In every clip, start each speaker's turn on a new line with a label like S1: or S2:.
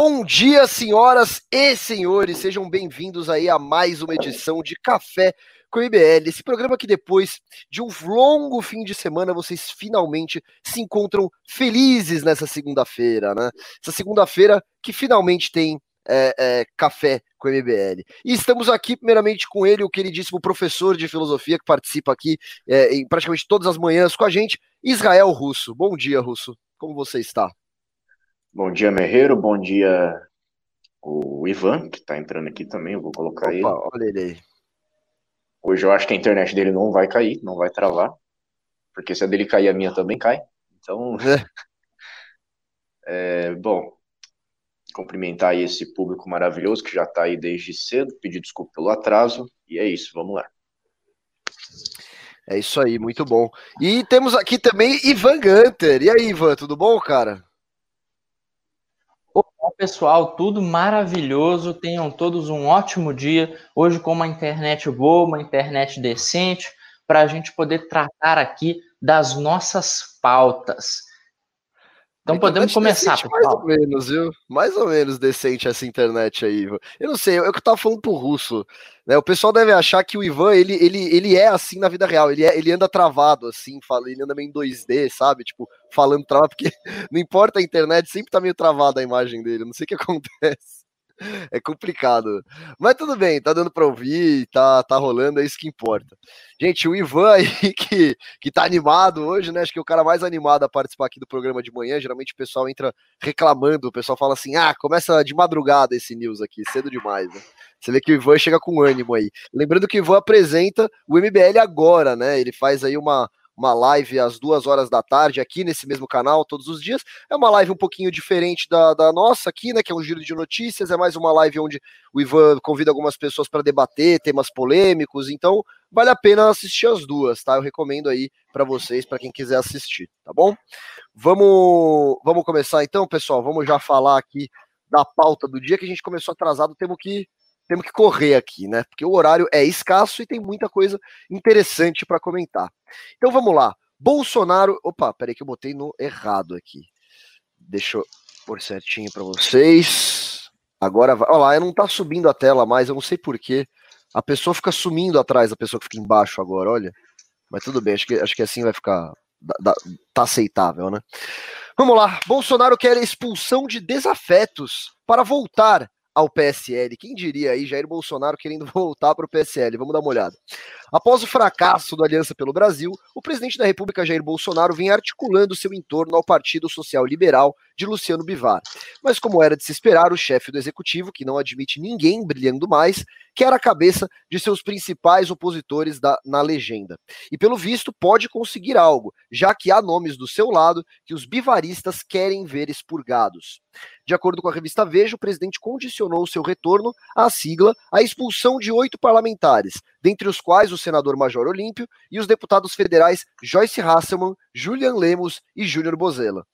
S1: Bom dia, senhoras e senhores, sejam bem-vindos aí a mais uma edição de Café com IBL, esse programa que depois de um longo fim de semana vocês finalmente se encontram felizes nessa segunda-feira, né? Essa segunda-feira que finalmente tem é, é, café com o MBL. E estamos aqui, primeiramente, com ele, o queridíssimo professor de filosofia que participa aqui é, em praticamente todas as manhãs com a gente, Israel Russo. Bom dia, Russo. Como você está?
S2: Bom dia, Merreiro. Bom dia, o Ivan, que está entrando aqui também. Eu vou colocar Opa, ele.
S1: Olha ele aí.
S2: Hoje eu acho que a internet dele não vai cair, não vai travar. Porque se a dele cair, a minha também cai. Então. é, bom, cumprimentar esse público maravilhoso que já está aí desde cedo, pedir desculpa pelo atraso, e é isso, vamos lá.
S1: É isso aí, muito bom. E temos aqui também Ivan Gunter. E aí, Ivan, tudo bom, cara?
S3: Olá, pessoal, tudo maravilhoso. Tenham todos um ótimo dia. Hoje, com uma internet boa, uma internet decente, para a gente poder tratar aqui das nossas pautas. Então podemos começar,
S1: pessoal. Mais ou menos, viu? Mais ou menos decente essa internet aí. Eu não sei, eu que tava falando pro russo. Né? O pessoal deve achar que o Ivan, ele, ele, ele é assim na vida real. Ele, é, ele anda travado, assim, fala, ele anda meio em 2D, sabe? Tipo, falando travado, porque não importa a internet, sempre tá meio travada a imagem dele. Não sei o que acontece. é complicado. Mas tudo bem, tá dando para ouvir, tá, tá rolando, é isso que importa. Gente, o Ivan aí que, que tá animado hoje, né? Acho que é o cara mais animado a participar aqui do programa de manhã. Geralmente o pessoal entra reclamando, o pessoal fala assim: ah, começa de madrugada esse news aqui, cedo demais, né? Você vê que o Ivan chega com ânimo aí. Lembrando que o Ivan apresenta o MBL agora, né? Ele faz aí uma, uma live às duas horas da tarde aqui nesse mesmo canal todos os dias. É uma live um pouquinho diferente da, da nossa aqui, né? Que é um giro de notícias. É mais uma live onde o Ivan convida algumas pessoas para debater temas polêmicos. Então vale a pena assistir as duas, tá? Eu recomendo aí para vocês, para quem quiser assistir, tá bom? Vamos, vamos começar então, pessoal. Vamos já falar aqui da pauta do dia que a gente começou atrasado. Temos que temos que correr aqui, né? Porque o horário é escasso e tem muita coisa interessante para comentar. Então vamos lá. Bolsonaro. Opa, peraí que eu botei no errado aqui. Deixa eu pôr certinho para vocês. Agora vai. Olha lá, não tá subindo a tela mais, eu não sei porquê. A pessoa fica sumindo atrás da pessoa que fica embaixo agora, olha. Mas tudo bem, acho que, acho que assim vai ficar. Tá aceitável, né? Vamos lá. Bolsonaro quer expulsão de desafetos para voltar ao PSL. Quem diria aí Jair Bolsonaro querendo voltar para o PSL? Vamos dar uma olhada. Após o fracasso da Aliança pelo Brasil, o presidente da República Jair Bolsonaro vem articulando seu entorno ao Partido Social Liberal de Luciano Bivar. Mas como era de se esperar, o chefe do executivo, que não admite ninguém brilhando mais, quer a cabeça de seus principais opositores da, na legenda. E pelo visto pode conseguir algo, já que há nomes do seu lado que os bivaristas querem ver expurgados. De acordo com a revista Veja, o presidente condicionou seu retorno à sigla à expulsão de oito parlamentares, dentre os quais o senador Major Olímpio e os deputados federais Joyce Hasselman, Julian Lemos e Júnior Bozella.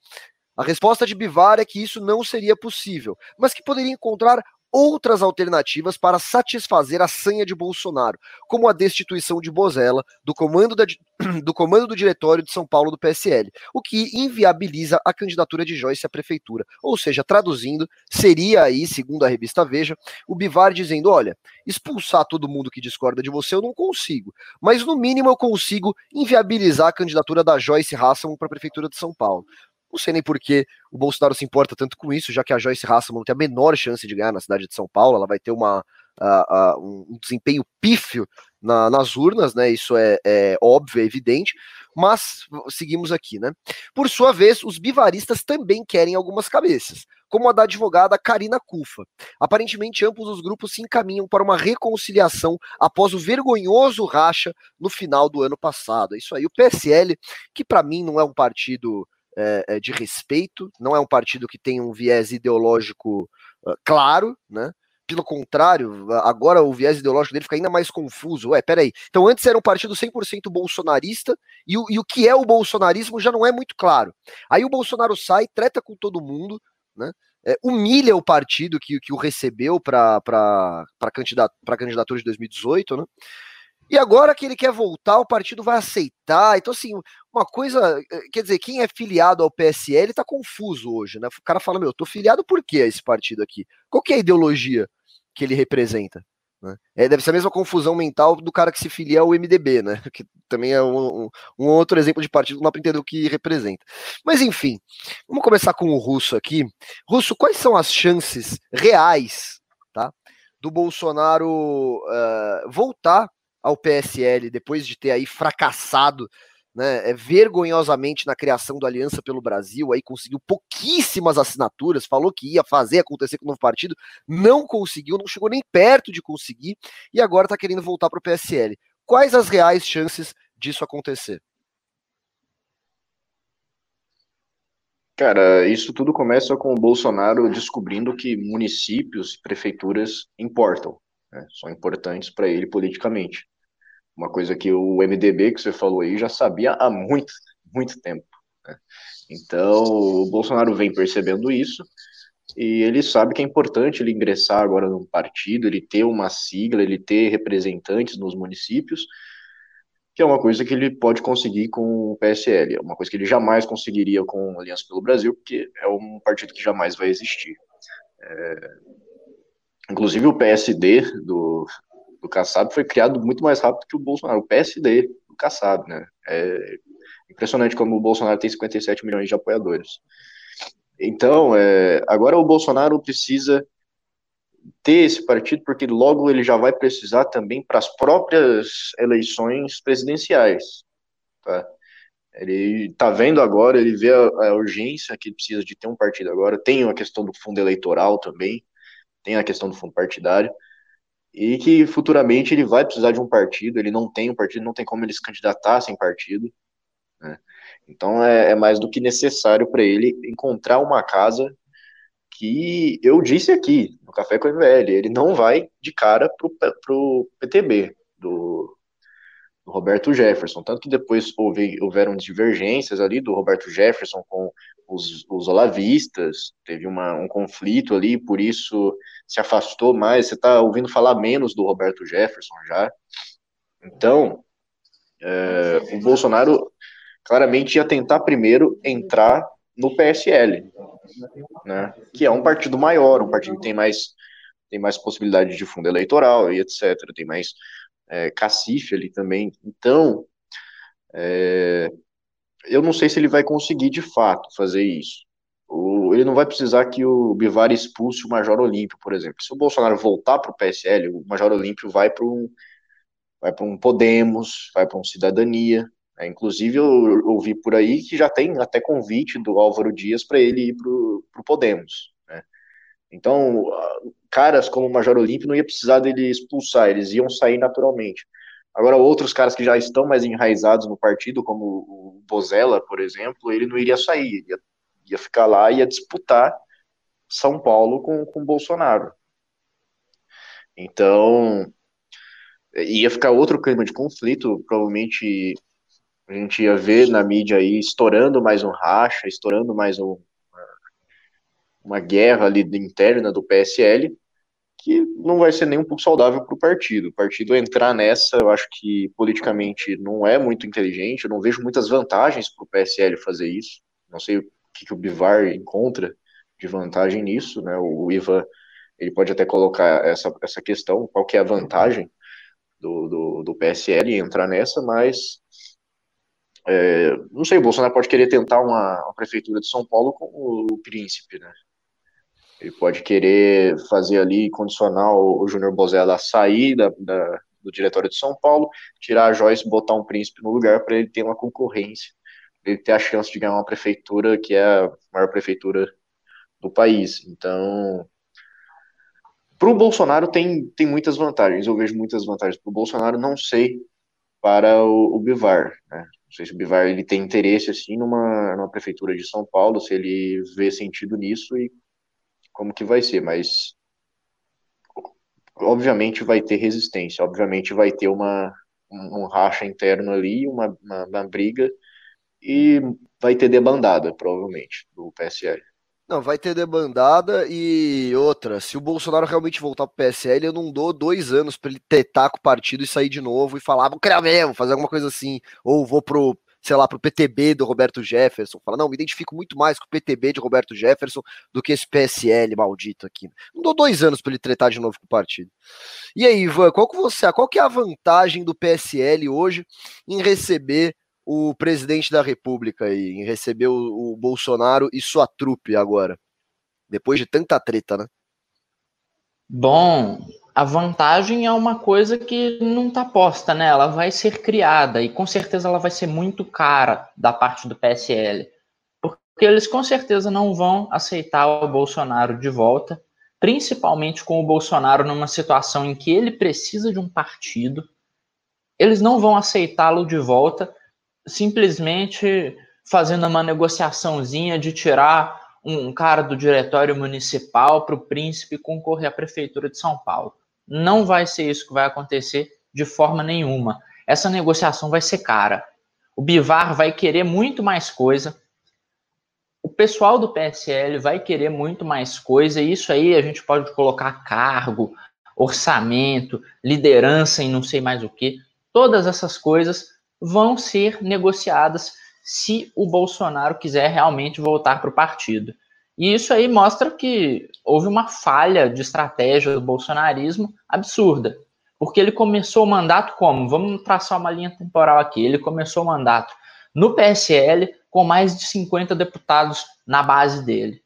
S1: A resposta de Bivar é que isso não seria possível, mas que poderia encontrar outras alternativas para satisfazer a sanha de Bolsonaro, como a destituição de Bozella do comando, da, do comando do diretório de São Paulo do PSL, o que inviabiliza a candidatura de Joyce à prefeitura. Ou seja, traduzindo, seria aí, segundo a revista Veja, o Bivar dizendo: olha, expulsar todo mundo que discorda de você eu não consigo, mas no mínimo eu consigo inviabilizar a candidatura da Joyce Hasselman para a prefeitura de São Paulo. Não sei nem por que o Bolsonaro se importa tanto com isso, já que a Joyce Hasselman não tem a menor chance de ganhar na cidade de São Paulo, ela vai ter uma, uh, uh, um desempenho pífio na, nas urnas, né? Isso é, é óbvio, é evidente. Mas seguimos aqui, né? Por sua vez, os bivaristas também querem algumas cabeças, como a da advogada Karina Cufa. Aparentemente, ambos os grupos se encaminham para uma reconciliação após o vergonhoso racha no final do ano passado. É isso aí. O PSL, que para mim não é um partido é, de respeito, não é um partido que tem um viés ideológico uh, claro, né? Pelo contrário, agora o viés ideológico dele fica ainda mais confuso. Ué, peraí. Então, antes era um partido 100% bolsonarista e o, e o que é o bolsonarismo já não é muito claro. Aí o Bolsonaro sai, treta com todo mundo, né? É, humilha o partido que, que o recebeu para a candidatura de 2018, né? E agora que ele quer voltar, o partido vai aceitar. Então, assim, uma coisa. Eh, quer dizer, quem é filiado ao PSL está confuso hoje, né? O cara fala: meu, eu tô filiado por quê a esse partido aqui? Qual que é a ideologia que ele representa? Né? É, deve ser a mesma confusão mental do cara que se filia ao MDB, né? Que também é um, um outro exemplo de partido, não dá para entender o que representa. Mas enfim, vamos começar com o Russo aqui. Russo, quais são as chances reais, tá? Do Bolsonaro uh, voltar ao PSL depois de ter aí fracassado né, é, vergonhosamente na criação do Aliança pelo Brasil, aí conseguiu pouquíssimas assinaturas, falou que ia fazer acontecer com o novo partido, não conseguiu, não chegou nem perto de conseguir, e agora está querendo voltar para o PSL. Quais as reais chances disso acontecer?
S2: Cara, isso tudo começa com o Bolsonaro descobrindo que municípios prefeituras importam, né, são importantes para ele politicamente. Uma coisa que o MDB, que você falou aí, já sabia há muito, muito tempo. Né? Então, o Bolsonaro vem percebendo isso e ele sabe que é importante ele ingressar agora no partido, ele ter uma sigla, ele ter representantes nos municípios, que é uma coisa que ele pode conseguir com o PSL, é uma coisa que ele jamais conseguiria com a Aliança pelo Brasil, porque é um partido que jamais vai existir. É... Inclusive o PSD do, do Kassab foi criado muito mais rápido que o Bolsonaro, o PSD do Kassab, né? É impressionante como o Bolsonaro tem 57 milhões de apoiadores. Então, é, agora o Bolsonaro precisa ter esse partido, porque logo ele já vai precisar também para as próprias eleições presidenciais. Tá? Ele está vendo agora, ele vê a, a, urgência que precisa de ter um partido agora. Tem a questão do fundo eleitoral também, tem a questão do fundo partidário e que futuramente ele vai precisar de um partido, ele não tem um partido, não tem como ele se candidatar sem partido, né? Então é, é, mais do que necessário para ele encontrar uma casa que eu disse aqui, no Café com o MVL, ele não vai de cara para o PTB, do, do, Roberto Jefferson, tanto que depois houve, houveram divergências ali do Roberto Jefferson com os, os olavistas, teve uma, um conflito ali, por isso se afastou mais, você está ouvindo falar menos do Roberto Jefferson já. Então, é, o Bolsonaro claramente ia tentar primeiro entrar no PSL, né, que é um partido maior, um partido que tem mais, tem mais possibilidade de fundo eleitoral e etc., tem mais é, cacife ali também. Então, é, eu não sei se ele vai conseguir de fato fazer isso. O, ele não vai precisar que o Bivar expulse o Major Olímpio, por exemplo. Se o Bolsonaro voltar para o PSL, o Major Olímpio vai para um, vai um Podemos, vai para um Cidadania. É, inclusive, eu ouvi por aí que já tem até convite do Álvaro Dias para ele ir para o Podemos. Então, caras como o Major Olímpio não ia precisar dele expulsar, eles iam sair naturalmente. Agora, outros caras que já estão mais enraizados no partido, como o Bozella, por exemplo, ele não iria sair, ia, ia ficar lá e ia disputar São Paulo com, com Bolsonaro. Então, ia ficar outro clima de conflito, provavelmente a gente ia ver na mídia aí estourando mais um racha, estourando mais um, uma guerra ali interna do PSL, que não vai ser nem um pouco saudável para o partido. O partido entrar nessa, eu acho que politicamente não é muito inteligente, eu não vejo muitas vantagens para o PSL fazer isso. Não sei o que, que, o Bivar encontra de vantagem nisso, né? O Ivan, ele pode até colocar essa, essa questão, qual que é a vantagem do, do, do PSL entrar nessa, mas é, não sei, o Bolsonaro pode querer tentar uma, uma prefeitura de São Paulo com o príncipe, né? Ele pode querer fazer ali, condicionar o, Júnior Bozella a sair da, da, do diretório de São Paulo, tirar a Joyce, botar um príncipe no lugar para ele ter uma concorrência, ele ter a chance de ganhar uma prefeitura que é a maior prefeitura do país. Então, para o Bolsonaro tem, tem muitas vantagens, eu vejo muitas vantagens. Para o Bolsonaro, não sei para o, o Bivar. Né? Não sei se o Bivar ele tem interesse assim numa, numa prefeitura de São Paulo, se ele vê sentido nisso e como que vai ser, mas obviamente vai ter resistência, obviamente vai ter uma, um, racha interno ali, uma, uma, uma, briga, e vai ter debandada, provavelmente, do PSL.
S1: Não, vai ter debandada e outra. Se o Bolsonaro realmente voltar pro PSL, eu não dou dois anos para ele tetar com o partido e sair de novo e falar, vou criar mesmo, fazer alguma coisa assim. Ou vou pro, sei lá, pro PTB do Roberto Jefferson. Falar, não, me identifico muito mais com o PTB de Roberto Jefferson do que esse PSL maldito aqui. Não dou dois anos para ele tretar de novo com o partido. E aí, Ivan, qual que você, qual que é a vantagem do PSL hoje em receber o presidente da República aí, em receber o, o Bolsonaro e sua trupe agora? Depois de tanta treta, né?
S3: Bom, a vantagem é uma coisa que não está posta, né? Ela vai ser criada e com certeza ela vai ser muito cara da parte do PSL, porque eles com certeza não vão aceitar o Bolsonaro de volta, principalmente com o Bolsonaro numa situação em que ele precisa de um partido. Eles não vão aceitá-lo de volta simplesmente fazendo uma negociaçãozinha de tirar um cara do diretório municipal para o príncipe concorrer à prefeitura de São Paulo. Não vai ser isso que vai acontecer de forma nenhuma. Essa negociação vai ser cara. O Bivar vai querer muito mais coisa. O pessoal do PSL vai querer muito mais coisa. E isso aí a gente pode colocar cargo, orçamento, liderança e não sei mais o que. Todas essas coisas vão ser negociadas se o Bolsonaro quiser realmente voltar para o partido. E isso aí mostra que houve uma falha de estratégia do bolsonarismo absurda. Porque ele começou o mandato como? Vamos traçar uma linha temporal aqui. Ele começou o mandato no PSL com mais de 50 deputados na base dele.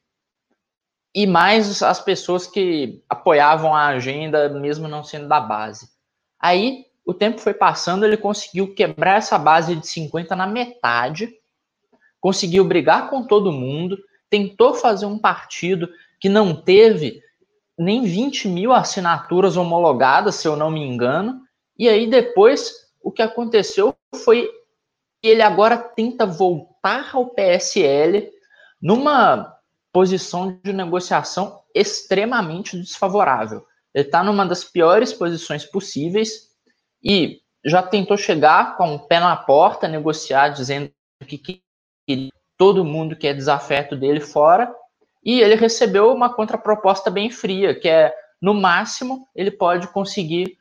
S3: E mais as pessoas que apoiavam a agenda, mesmo não sendo da base. Aí o tempo foi passando, ele conseguiu quebrar essa base de 50 na metade, conseguiu brigar com todo mundo, tentou fazer um partido que não teve nem 20 mil assinaturas homologadas, se eu não me engano, e aí depois o que aconteceu foi que ele agora tenta voltar ao PSL numa posição de negociação extremamente desfavorável. Ele está numa das piores posições possíveis e já tentou chegar com o pé na porta, negociar, dizendo que, que todo mundo que é desafeto dele fora, e ele recebeu uma contraproposta bem fria, que é, no máximo, ele pode conseguir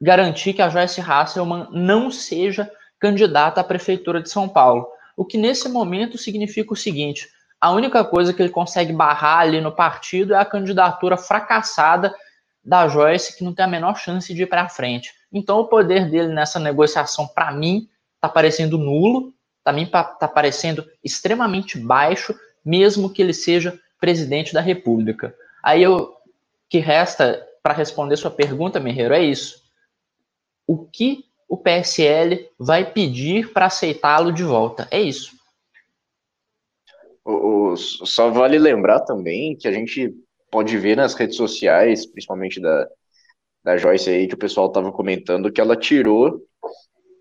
S3: garantir que a Joyce Hasselman não seja candidata à prefeitura de São Paulo. O que nesse momento significa o seguinte: a única coisa que ele consegue barrar ali no partido é a candidatura fracassada da Joyce, que não tem a menor chance de ir para frente. Então, o poder dele nessa negociação, para mim, está parecendo nulo, também está parecendo extremamente baixo, mesmo que ele seja presidente da República. Aí o que resta para responder sua pergunta, Merreiro, é isso. O que o PSL vai pedir para aceitá-lo de volta? É isso.
S2: O, o, só vale lembrar também que a gente pode ver nas redes sociais, principalmente da, da Joyce aí, que o pessoal tava comentando, que ela tirou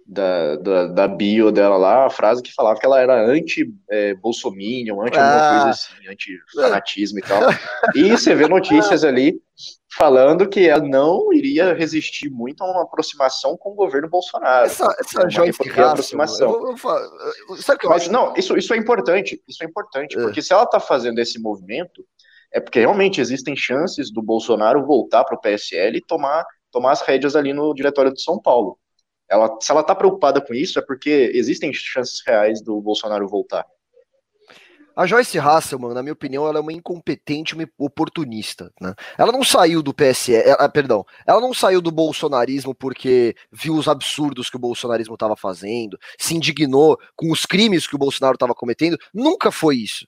S2: da, da, da bio dela lá a frase que falava que ela era anti-bolsominion, é, anti alguma ah. coisa assim, anti-fanatismo e tal. E você vê notícias ali falando que ela não iria resistir muito a uma aproximação com o governo Bolsonaro.
S1: Essa, essa Joyce aproximação. Eu,
S2: eu, eu, sabe que Mas, acho? Não, isso, isso é importante, isso é importante, é. porque se ela tá fazendo esse movimento, é porque realmente existem chances do Bolsonaro voltar para o PSL e tomar, tomar as rédeas ali no diretório de São Paulo. Ela, se ela está preocupada com isso, é porque existem chances reais do Bolsonaro voltar.
S1: A Joyce Hasselman, na minha opinião, ela é uma incompetente, uma oportunista. Né? Ela não saiu do PSL, ela, é, perdão, ela não saiu do bolsonarismo porque viu os absurdos que o bolsonarismo estava fazendo, se indignou com os crimes que o Bolsonaro estava cometendo. Nunca foi isso.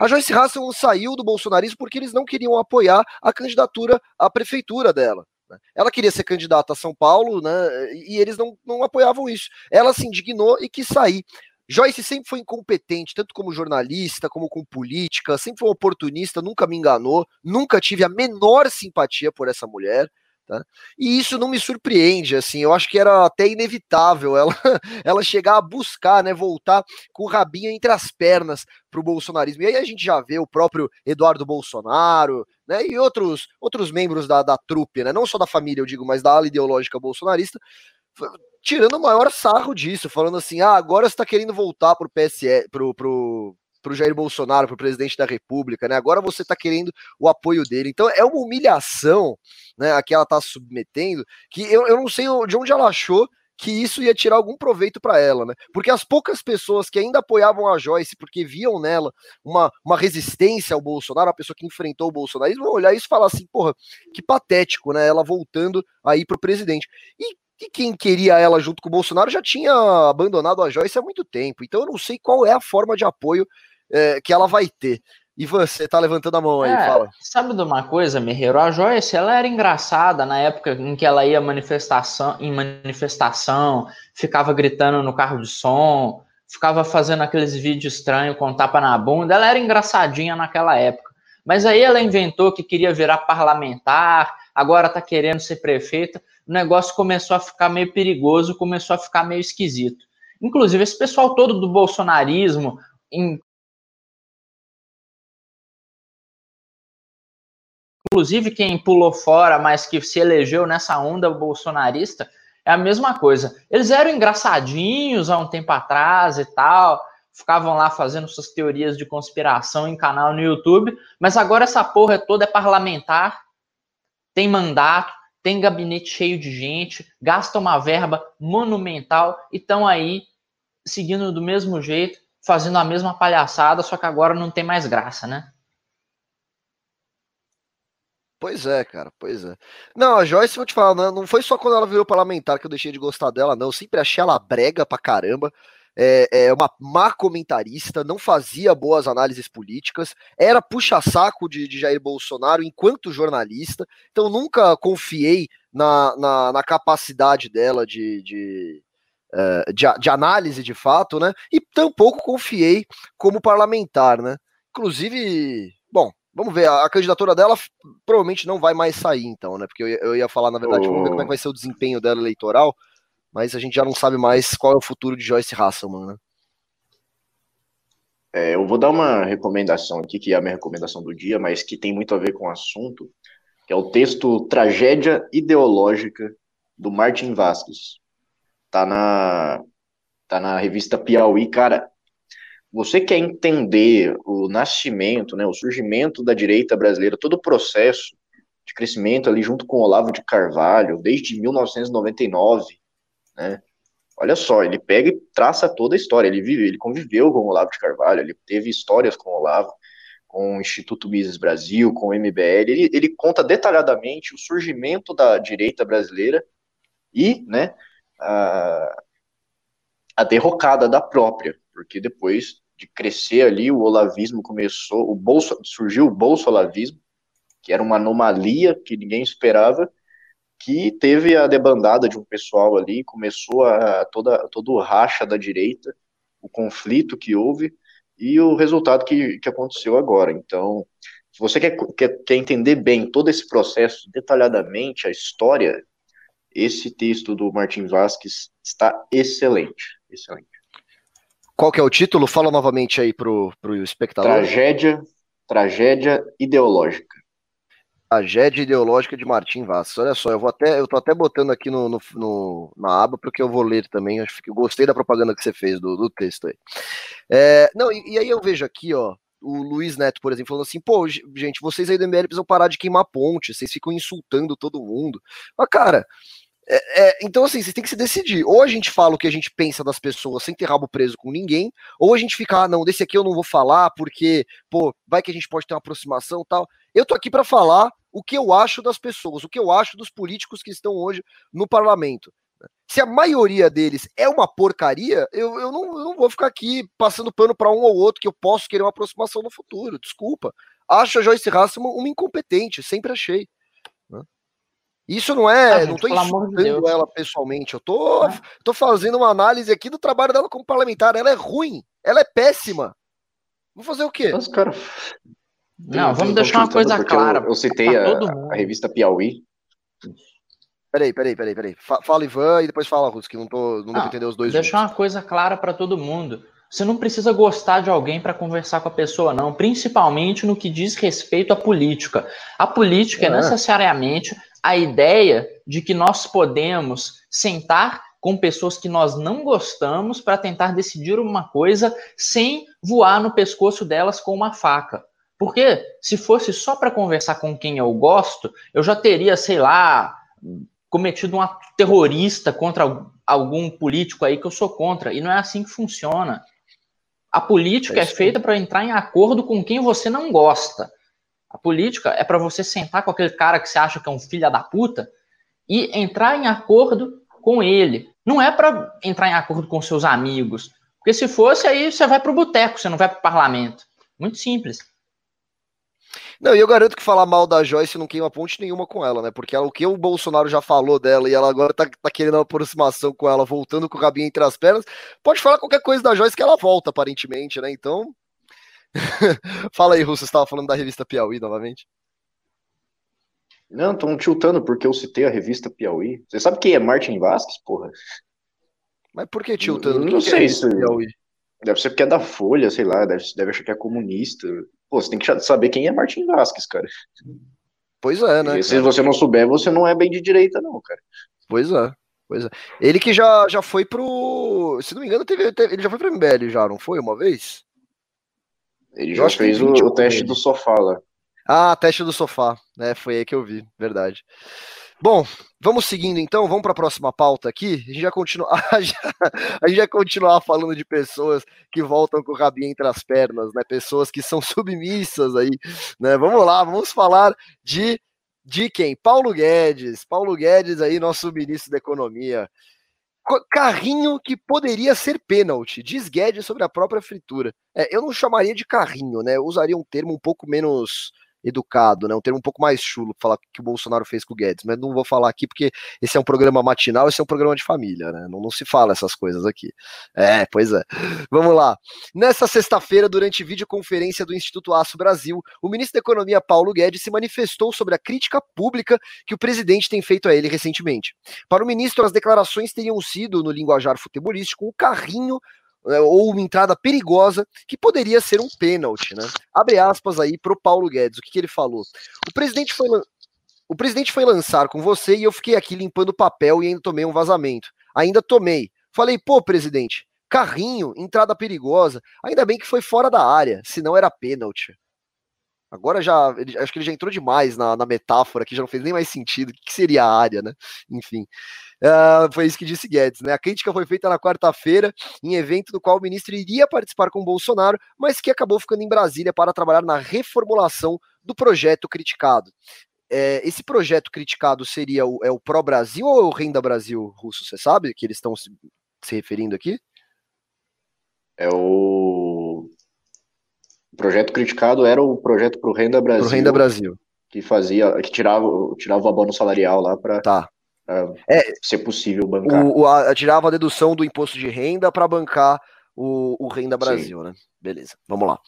S1: A Joyce Hasselman saiu do bolsonarismo porque eles não queriam apoiar a candidatura à prefeitura dela. Né? Ela queria ser candidata a São Paulo, né? E eles não, não apoiavam isso. Ela se indignou e quis sair. Joyce sempre foi incompetente, tanto como jornalista, como com política, sempre foi oportunista, nunca me enganou, nunca tive a menor simpatia por essa mulher. Tá? E isso não me surpreende, assim, eu acho que era até inevitável ela, ela chegar a buscar, né, voltar com o rabinho entre as pernas para o bolsonarismo. E aí a gente já vê o próprio Eduardo Bolsonaro, né, e outros, outros membros da, da trupe, né, não só da família, eu digo, mas da ala ideológica bolsonarista, tirando o maior sarro disso, falando assim, ah, agora você está querendo voltar pro PSE, pro, pro, para o Jair Bolsonaro, para o presidente da República, né? Agora você está querendo o apoio dele. Então é uma humilhação, né? A que ela está submetendo, que eu, eu não sei de onde ela achou que isso ia tirar algum proveito para ela, né? Porque as poucas pessoas que ainda apoiavam a Joyce, porque viam nela uma, uma resistência ao Bolsonaro, a pessoa que enfrentou o Bolsonaro, vão olhar isso e falar assim, porra, que patético, né? Ela voltando aí pro presidente. E e quem queria ela junto com o Bolsonaro já tinha abandonado a Joyce há muito tempo. Então eu não sei qual é a forma de apoio é, que ela vai ter. Ivan, você tá levantando a mão aí, é, fala.
S3: Sabe de uma coisa, Merreiro? A Joyce, ela era engraçada na época em que ela ia manifestação, em manifestação, ficava gritando no carro de som, ficava fazendo aqueles vídeos estranhos com tapa na bunda. Ela era engraçadinha naquela época. Mas aí ela inventou que queria virar parlamentar, agora tá querendo ser prefeita o negócio começou a ficar meio perigoso, começou a ficar meio esquisito. Inclusive, esse pessoal todo do bolsonarismo, inclusive quem pulou fora, mas que se elegeu nessa onda bolsonarista, é a mesma coisa. Eles eram engraçadinhos há um tempo atrás e tal, ficavam lá fazendo suas teorias de conspiração em canal no YouTube, mas agora essa porra toda é parlamentar, tem mandato, tem gabinete cheio de gente, gasta uma verba monumental e estão aí seguindo do mesmo jeito, fazendo a mesma palhaçada, só que agora não tem mais graça, né?
S1: Pois é, cara, pois é. Não, a Joyce, vou te falar, não foi só quando ela virou parlamentar que eu deixei de gostar dela, não. Eu sempre achei ela brega pra caramba é, é, uma má comentarista, não fazia boas análises políticas, era puxa-saco de, de, Jair Bolsonaro enquanto jornalista, então nunca confiei na, na, na capacidade dela de, de, é, de, de, análise de fato, né? E tampouco confiei como parlamentar, né? Inclusive, bom, vamos ver, a, a candidatura dela provavelmente não vai mais sair, então, né? Porque eu, eu ia falar, na verdade, vamos ver como é que vai ser o desempenho dela eleitoral mas a gente já não sabe mais qual é o futuro de Joyce Hasselman, né?
S2: É, eu vou dar uma recomendação aqui, que é a minha recomendação do dia, mas que tem muito a ver com o assunto, que é o texto Tragédia Ideológica, do Martin Vasquez. Tá na, tá na revista Piauí. Cara, você quer entender o nascimento, né, o surgimento da direita brasileira, todo o processo de crescimento ali junto com Olavo de Carvalho, desde 1999, né? Olha só, ele pega e traça toda a história. Ele vive, ele conviveu com Olavo de Carvalho, ele teve histórias com Olavo, com o Instituto Mises Brasil, com o MBL. Ele, ele conta detalhadamente o surgimento da direita brasileira e, né, a, a derrocada da própria, porque depois de crescer ali, o olavismo começou, o bolso, surgiu o bolso-olavismo, que era uma anomalia que ninguém esperava, que teve a debandada de um pessoal ali, começou a toda todo o racha da direita, o conflito que houve e o resultado que, que aconteceu agora. Então, se você quer, quer, quer entender bem todo esse processo detalhadamente, a história, esse texto do Martin Vasquez está excelente, excelente.
S1: Qual que é o título? Fala novamente aí pro, pro espectador.
S2: Tragédia, tragédia ideológica.
S1: Tragédia ideológica de Martim Vassos. Olha só, eu vou até, eu tô até botando aqui no, no, no na aba porque eu vou ler também. Acho que eu gostei da propaganda que você fez do, do texto aí. É, não, e, e, aí eu vejo aqui, ó, o Luiz Neto, por exemplo, falando assim: pô, gente, vocês aí do MBL precisam parar de queimar ponte, vocês ficam insultando todo mundo. Mas, cara, é, é, então, assim, vocês têm que se decidir. Ou a gente fala o que a gente pensa das pessoas sem ter rabo preso com ninguém, ou a gente fica, ah, não, desse aqui eu não vou falar, porque, pô, vai que a gente pode ter uma aproximação tal. Eu tô aqui para falar o que eu acho das pessoas, o que eu acho dos políticos que estão hoje no parlamento. Se a maioria deles é uma porcaria, eu, eu, não, eu não vou ficar aqui passando pano para um ou outro que eu posso querer uma aproximação no futuro. Desculpa. Acho a Joyce Hasselman uma incompetente, sempre achei. Isso não é, ah, gente, não estou insultando de ela pessoalmente, eu tô, ah. tô fazendo uma análise aqui do trabalho dela como parlamentar. Ela é ruim, ela é péssima. Vou fazer o quê?
S2: Mas, cara,
S3: não, vamos deixar uma coisa clara.
S2: Eu, eu citei a, a, revista Piauí.
S1: Peraí, peraí, peraí, peraí. Fala Ivan e depois fala Russo, que não tô, não, não deu entender os dois.
S3: Deixar uma coisa clara para todo mundo. Você não precisa gostar de alguém para conversar com a pessoa, não. Principalmente no que diz respeito à política. A política é, é necessariamente a ideia de que nós podemos sentar com pessoas que nós não gostamos para tentar decidir uma coisa sem voar no pescoço delas com uma faca. Porque se fosse só para conversar com quem eu gosto, eu já teria, sei lá, cometido um ato terrorista contra algum político aí que eu sou contra. E não é assim que funciona. A política é, é feita para entrar em acordo com quem você não gosta. A política é para você sentar com aquele cara que você acha que é um filho da puta e entrar em acordo com ele. Não é para entrar em acordo com seus amigos. Porque se fosse, aí você vai para o boteco, você não vai para o parlamento. Muito simples.
S1: Não, e eu garanto que falar mal da Joyce não queima ponte nenhuma com ela, né? Porque ela, o que o Bolsonaro já falou dela e ela agora tá, tá querendo uma aproximação com ela, voltando com o rabinho entre as pernas, pode falar qualquer coisa da Joyce que ela volta, aparentemente, né? Então. Fala aí, Russo, você estava falando da revista Piauí novamente.
S2: Não, estão tiltando porque eu citei a revista Piauí. Você sabe quem é Martin Vasquez, porra?
S1: Mas por que tiltando?
S2: Não, não sei se. Piauí? Deve ser porque é da Folha, sei lá, deve, deve achar que é comunista. Pô, você tem que saber quem é Martin Vasquez, cara.
S1: Pois é, né?
S2: E se você não souber, você não é bem de direita, não, cara.
S1: Pois é. Pois é. Ele que já, já foi pro. Se não me engano, teve ele já foi pro MBL, já, não foi uma vez?
S2: Ele já fez o, o teste do sofá lá.
S1: Ah, teste do sofá, né? Foi aí que eu vi, verdade. Bom, vamos seguindo então, vamos para a próxima pauta aqui. A gente já continua, a gente já continuar falando de pessoas que voltam com o rabinho entre as pernas, né? Pessoas que são submissas aí, né? Vamos lá, vamos falar de de quem? Paulo Guedes. Paulo Guedes aí, nosso ministro da Economia. Carrinho que poderia ser pênalti, diz Guedes sobre a própria fritura. É, eu não chamaria de carrinho, né? Eu usaria um termo um pouco menos educado, né? Um termo um pouco mais chulo para falar que o Bolsonaro fez com o Guedes, mas não vou falar aqui porque esse é um programa matinal, esse é um programa de família, né? Não, não se fala essas coisas aqui. É, pois é. Vamos lá. Nessa sexta-feira, durante videoconferência do Instituto Aço Brasil, o ministro da Economia Paulo Guedes se manifestou sobre a crítica pública que o presidente tem feito a ele recentemente. Para o ministro, as declarações teriam sido, no linguajar futebolístico, um carrinho ou uma entrada perigosa que poderia ser um pênalti, né? Abre aspas aí pro Paulo Guedes, o que, que ele falou? O presidente foi o presidente foi lançar com você e eu fiquei aqui limpando papel e ainda tomei um vazamento. Ainda tomei. Falei, pô, presidente, carrinho, entrada perigosa. Ainda bem que foi fora da área, senão era pênalti. Agora já, ele, acho que ele já entrou demais na, na metáfora, que já não fez nem mais sentido. O que, seria a área, né? Enfim. Uh, foi isso que disse Guedes, né? A crítica foi feita na quarta-feira, em evento do qual o ministro iria participar com Bolsonaro, mas que acabou ficando em Brasília para trabalhar na reformulação do projeto criticado. É, esse projeto criticado seria o, é o Pro Brasil ou é o Renda Brasil russo? Você sabe que eles estão se, se referindo aqui?
S2: É o o projeto criticado era o projeto para o Renda Brasil.
S1: Pro Renda Brasil.
S2: Que fazia, que tirava, tirava o abono salarial lá para
S1: tá.
S2: é, ser possível bancar.
S1: O, o, a, tirava a dedução do imposto de renda para bancar o, o Renda Brasil, sim. né? Beleza, vamos lá.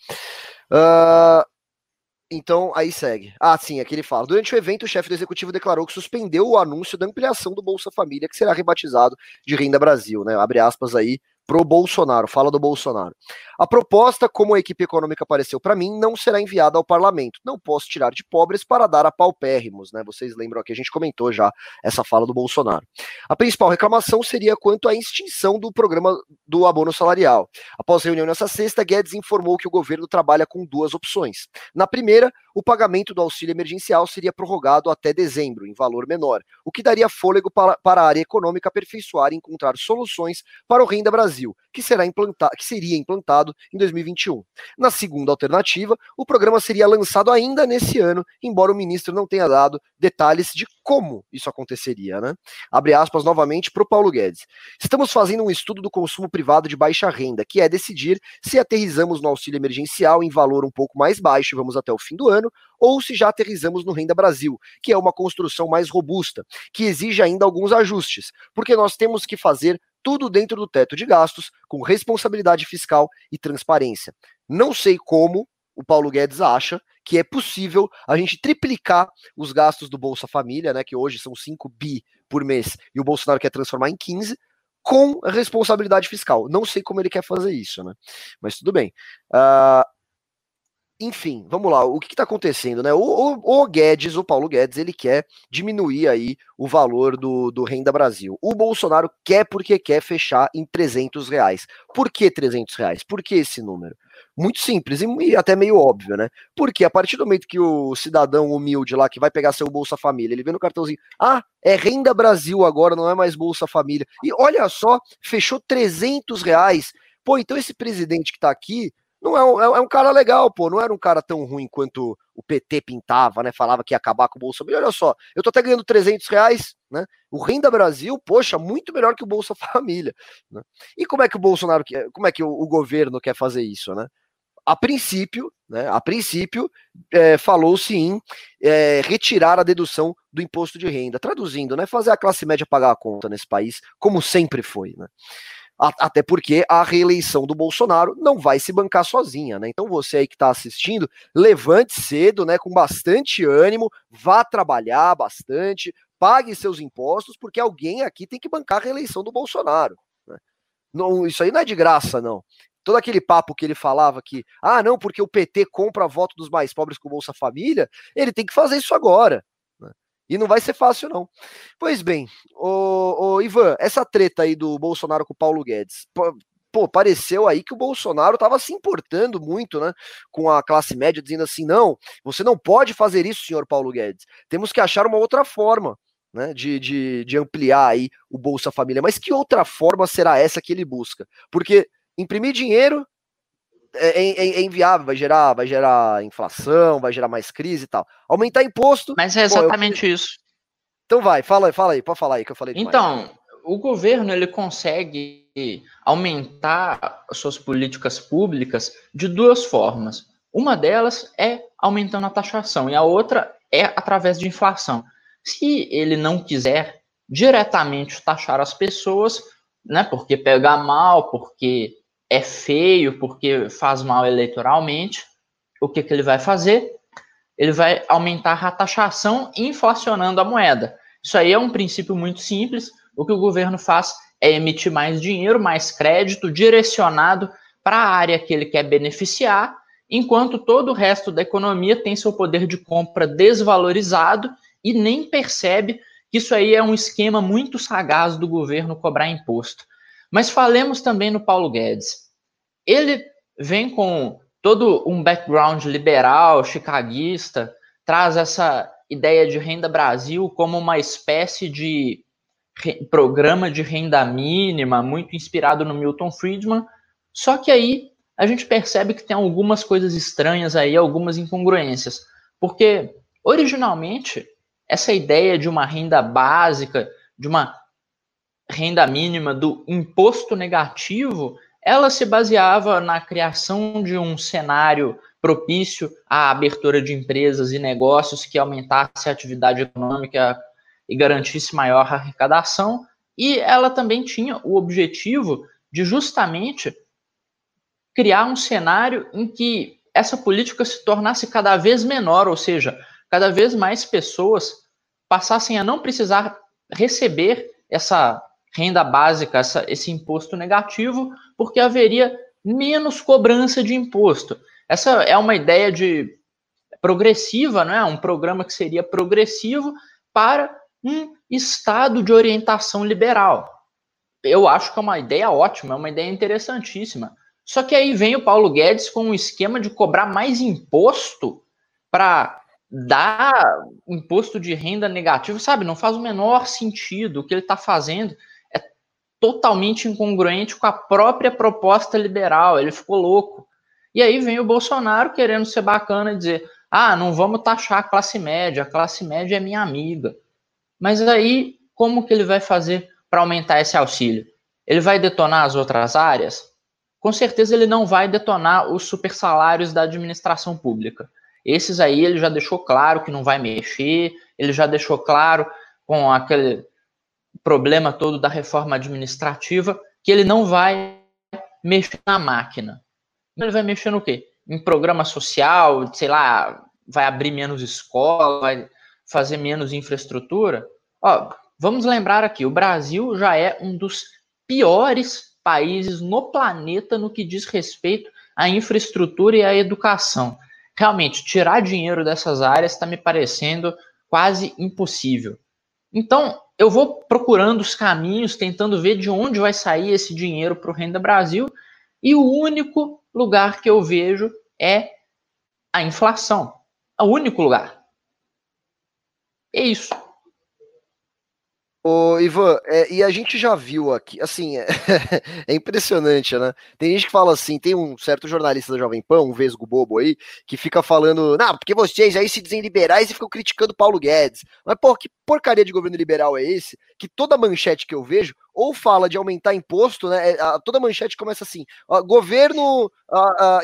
S1: Uh, então, aí segue. Ah, sim, aqui ele fala. Durante o evento, o chefe do executivo declarou que suspendeu o anúncio da ampliação do Bolsa Família, que será rebatizado de Renda Brasil, né? Abre aspas aí pro Bolsonaro, fala do Bolsonaro. A proposta, como a equipe econômica apareceu para mim, não será enviada ao parlamento. Não posso tirar de pobres para dar a paupérrimos, né? Vocês lembram que a gente comentou já essa fala do Bolsonaro. A principal reclamação seria quanto à extinção do programa do abono salarial. Após reunião nessa sexta, Guedes informou que o governo trabalha com duas opções. Na primeira, o pagamento do auxílio emergencial seria prorrogado até dezembro, em valor menor, o que daria fôlego para, para a área econômica aperfeiçoar e encontrar soluções para o Renda Brasil, que, será implantado, que seria implantado em 2021. Na segunda alternativa, o programa seria lançado ainda nesse ano, embora o ministro não tenha dado detalhes de como isso aconteceria, né? Abre aspas novamente para o Paulo Guedes. Estamos fazendo um estudo do consumo privado de baixa renda, que é decidir se aterrizamos no auxílio emergencial em valor um pouco mais baixo e vamos até o fim do ano, ou se já aterrizamos no Renda Brasil, que é uma construção mais robusta, que exige ainda alguns ajustes, porque nós temos que fazer tudo dentro do teto de gastos, com responsabilidade fiscal e transparência. Não sei como o Paulo Guedes acha que é possível a gente triplicar os gastos do Bolsa Família, né, que hoje são 5 bi por mês, e o Bolsonaro quer transformar em 15, com responsabilidade fiscal. Não sei como ele quer fazer isso, né? Mas tudo bem. Uh, enfim, vamos lá, o que está acontecendo, né? O, o, o, Guedes, o Paulo Guedes, ele quer diminuir aí o valor do, do Renda Brasil. O Bolsonaro quer porque quer fechar em 300 reais. Por que 300 reais? Por que esse número? Muito simples e até meio óbvio, né? Porque a partir do momento que o cidadão humilde lá, que vai pegar seu Bolsa Família, ele vê no cartãozinho, ah, é Renda Brasil agora, não é mais Bolsa Família. E olha só, fechou 300 reais. Pô, então esse presidente que tá aqui não é um, é um cara legal, pô. Não era um cara tão ruim quanto o PT pintava, né? Falava que ia acabar com o Bolsa Família. Olha só, eu tô até ganhando 300 reais, né? O Renda Brasil, poxa, muito melhor que o Bolsa Família. Né? E como é que o Bolsonaro, como é que o, o governo quer fazer isso, né? A princípio, né? A princípio, é, falou-se em é, retirar a dedução do imposto de renda. Traduzindo, né? Fazer a classe média pagar a conta nesse país, como sempre foi, né? Até porque a reeleição do Bolsonaro não vai se bancar sozinha, né? Então você aí que está assistindo, levante cedo, né? Com bastante ânimo, vá trabalhar bastante, pague seus impostos, porque alguém aqui tem que bancar a reeleição do Bolsonaro. Né? Não, isso aí não é de graça, não. Todo aquele papo que ele falava que, ah, não, porque o PT compra voto dos mais pobres com Bolsa Família, ele tem que fazer isso agora. E não vai ser fácil, não. Pois bem, o, Ivan, essa treta aí do Bolsonaro com o Paulo Guedes, pô, pareceu aí que o Bolsonaro estava se importando muito, né, com a classe média, dizendo assim, não, você não pode fazer isso, senhor Paulo Guedes. Temos que achar uma outra forma, né, de, de, de ampliar aí o Bolsa Família. Mas que outra forma será essa que ele busca? Porque imprimir dinheiro é, é, é, é, inviável, vai gerar, vai gerar inflação, vai gerar mais crise e tal. Aumentar imposto.
S3: Mas é exatamente pô, eu... isso.
S1: Então vai, fala, fala aí, pode falar aí que eu falei.
S3: Demais. Então, o governo ele consegue aumentar suas políticas públicas de duas formas. Uma delas é aumentando a taxação e a outra é através de inflação. Se ele não quiser diretamente taxar as pessoas, né, porque pega mal, porque é feio porque faz mal eleitoralmente, o que, que ele vai fazer? Ele vai aumentar a taxação inflacionando a moeda. Isso aí é um princípio muito simples. O que o governo faz é emitir mais dinheiro, mais crédito direcionado para a área que ele quer beneficiar, enquanto todo o resto da economia tem seu poder de compra desvalorizado e nem percebe que isso aí é um esquema muito sagaz do governo cobrar imposto. Mas falemos também no Paulo Guedes. Ele vem com todo um background liberal, chicaguista, traz essa ideia de renda Brasil como uma espécie de programa de renda mínima, muito inspirado no Milton Friedman. Só que aí a gente percebe que tem algumas coisas estranhas aí, algumas incongruências. Porque originalmente essa ideia de uma renda básica, de uma renda mínima do imposto negativo, ela se baseava na criação de um cenário propício à abertura de empresas e negócios que aumentasse a atividade econômica e garantisse maior arrecadação, e ela também tinha o objetivo de justamente criar um cenário em que essa política se tornasse cada vez menor, ou seja, cada vez mais pessoas passassem a não precisar receber essa renda básica, essa, esse imposto negativo, porque haveria menos cobrança de imposto. Essa é uma ideia de progressiva, não é? Um programa que seria progressivo para um estado de orientação liberal. Eu acho que é uma ideia ótima, é uma ideia interessantíssima. Só que aí vem o Paulo Guedes com um esquema de cobrar mais imposto para dar imposto de renda negativo, sabe? Não faz o menor sentido o que ele está fazendo totalmente incongruente com a própria proposta liberal. Ele ficou louco. E aí vem o Bolsonaro querendo ser bacana e dizer: ah, não vamos taxar a classe média, a classe média é minha amiga. Mas aí, como que ele vai fazer para aumentar esse auxílio? Ele vai detonar as outras áreas? Com certeza ele não vai detonar os super salários da administração pública. Esses aí ele já deixou claro que não vai mexer, ele já deixou claro com aquele problema todo da reforma administrativa, que ele não vai mexer na máquina. Ele vai mexer no quê? Em programa social, sei lá, vai abrir menos escola, vai fazer menos infraestrutura. Ó, vamos lembrar aqui, o Brasil já é um dos piores países no planeta no que diz respeito à infraestrutura e à educação. realmente tirar dinheiro dessas áreas está me parecendo quase impossível. Então, eu vou procurando os caminhos, tentando ver de onde vai sair esse dinheiro para o Renda Brasil, e o único lugar que eu vejo é a inflação. É o único lugar. É isso.
S1: Ô, Ivan, é, e a gente já viu aqui, assim, é, é, impressionante, né? Tem gente que fala assim, tem um certo jornalista da Jovem Pan, um vesgo bobo aí, que fica falando, não, porque vocês aí se dizem liberais e ficam criticando Paulo Guedes. Mas, pô, que porcaria de governo liberal é esse? Que toda manchete que eu vejo ou fala de aumentar imposto, né? É, toda manchete começa assim: ó, governo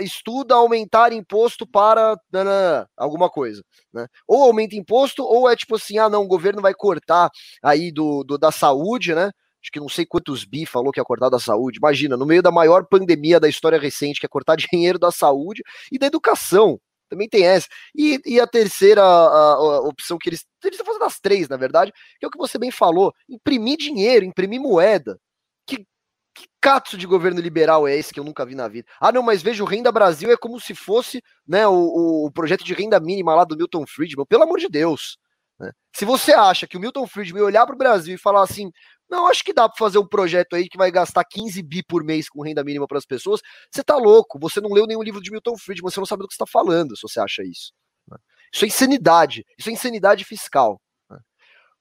S1: estuda aumentar imposto para nanana, alguma coisa, né? Ou aumenta imposto, ou é tipo assim: ah, não, o governo vai cortar aí do, do da saúde, né? Acho que não sei quantos bi falou que ia cortar da saúde. Imagina, no meio da maior pandemia da história recente, que é cortar dinheiro da saúde e da educação. Também tem essa. E, e a terceira a, a opção que eles. Eles estão fazendo as três, na verdade, que é o que você bem falou: imprimir dinheiro, imprimir moeda. Que, que catso de governo liberal é esse que eu nunca vi na vida? Ah, não, mas veja, o Renda Brasil é como se fosse né, o, o projeto de renda mínima lá do Milton Friedman. Pelo amor de Deus. Né? Se você acha que o Milton Friedman olhar para o Brasil e falar assim, não, acho que dá para fazer um projeto aí que vai gastar 15 bi por mês com renda mínima para as pessoas. Você tá louco, você não leu nenhum livro de Milton Friedman, você não sabe do que está falando se você acha isso. Né? Isso é insanidade, isso é insanidade fiscal. Né?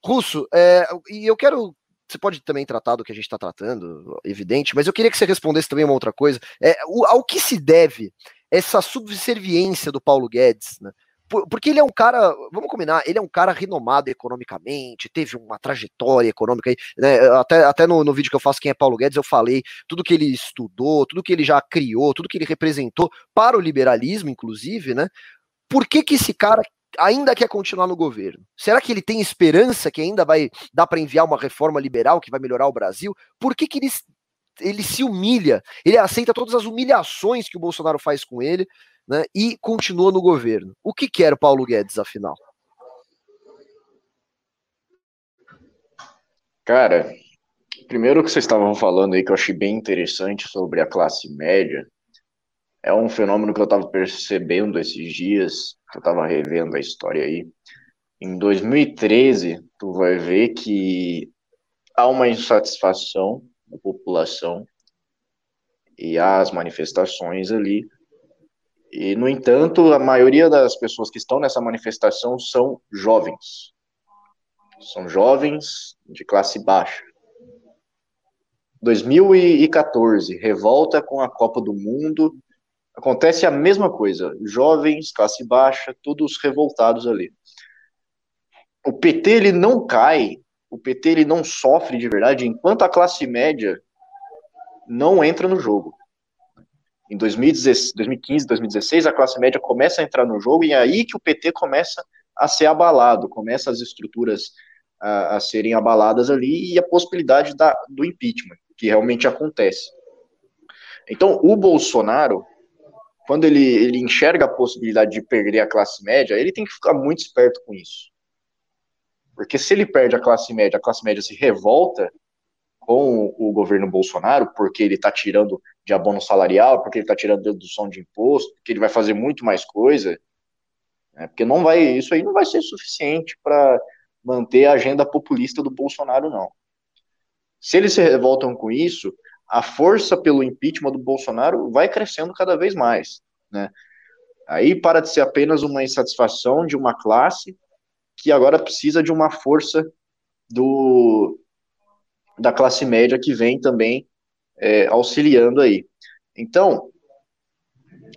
S1: Russo, é, e eu quero. Você pode também tratar do que a gente está tratando, evidente, mas eu queria que você respondesse também uma outra coisa. É, o, ao que se deve essa subserviência do Paulo Guedes, né? Porque ele é um cara, vamos combinar, ele é um cara renomado economicamente, teve uma trajetória econômica, né, até, até no, no vídeo que eu faço quem é Paulo Guedes, eu falei tudo que ele estudou, tudo que ele já criou, tudo que ele representou para o liberalismo, inclusive, né? Por que que esse cara ainda quer continuar no governo? Será que ele tem esperança que ainda vai dar para enviar uma reforma liberal que vai melhorar o Brasil? Por que que ele ele se humilha, ele aceita todas as humilhações que o Bolsonaro faz com ele, né, e continua no governo. O que quer Paulo Guedes, afinal?
S2: Cara, primeiro que vocês estavam falando aí que eu achei bem interessante sobre a classe média, é um fenômeno que eu estava percebendo esses dias, que eu estava revendo a história aí. Em 2013, tu vai ver que há uma insatisfação da população e há as manifestações ali e, no entanto, a maioria das pessoas que estão nessa manifestação são jovens. São jovens de classe baixa. 2014, revolta com a Copa do Mundo. Acontece a mesma coisa. Jovens, classe baixa, todos revoltados ali. O PT ele não cai, o PT ele não sofre de verdade enquanto a classe média não entra no jogo em 2015, 2016, a classe média começa a entrar no jogo e é aí que o PT começa a ser abalado, começa as estruturas a, a serem abaladas ali e a possibilidade da, do impeachment, que realmente acontece. Então, o Bolsonaro, quando ele, ele enxerga a possibilidade de perder a classe média, ele tem que ficar muito esperto com isso. Porque se ele perde a classe média, a classe média se revolta, com o governo Bolsonaro, porque ele está tirando de abono salarial, porque ele está tirando dedução de imposto, porque ele vai fazer muito mais coisa, né, porque não vai, isso aí não vai ser suficiente para manter a agenda populista do Bolsonaro, não. Se eles se revoltam com isso, a força pelo impeachment do Bolsonaro vai crescendo cada vez mais, né? Aí para de ser apenas uma insatisfação de uma classe que agora precisa de uma força do, da classe média que vem também é, auxiliando aí. Então,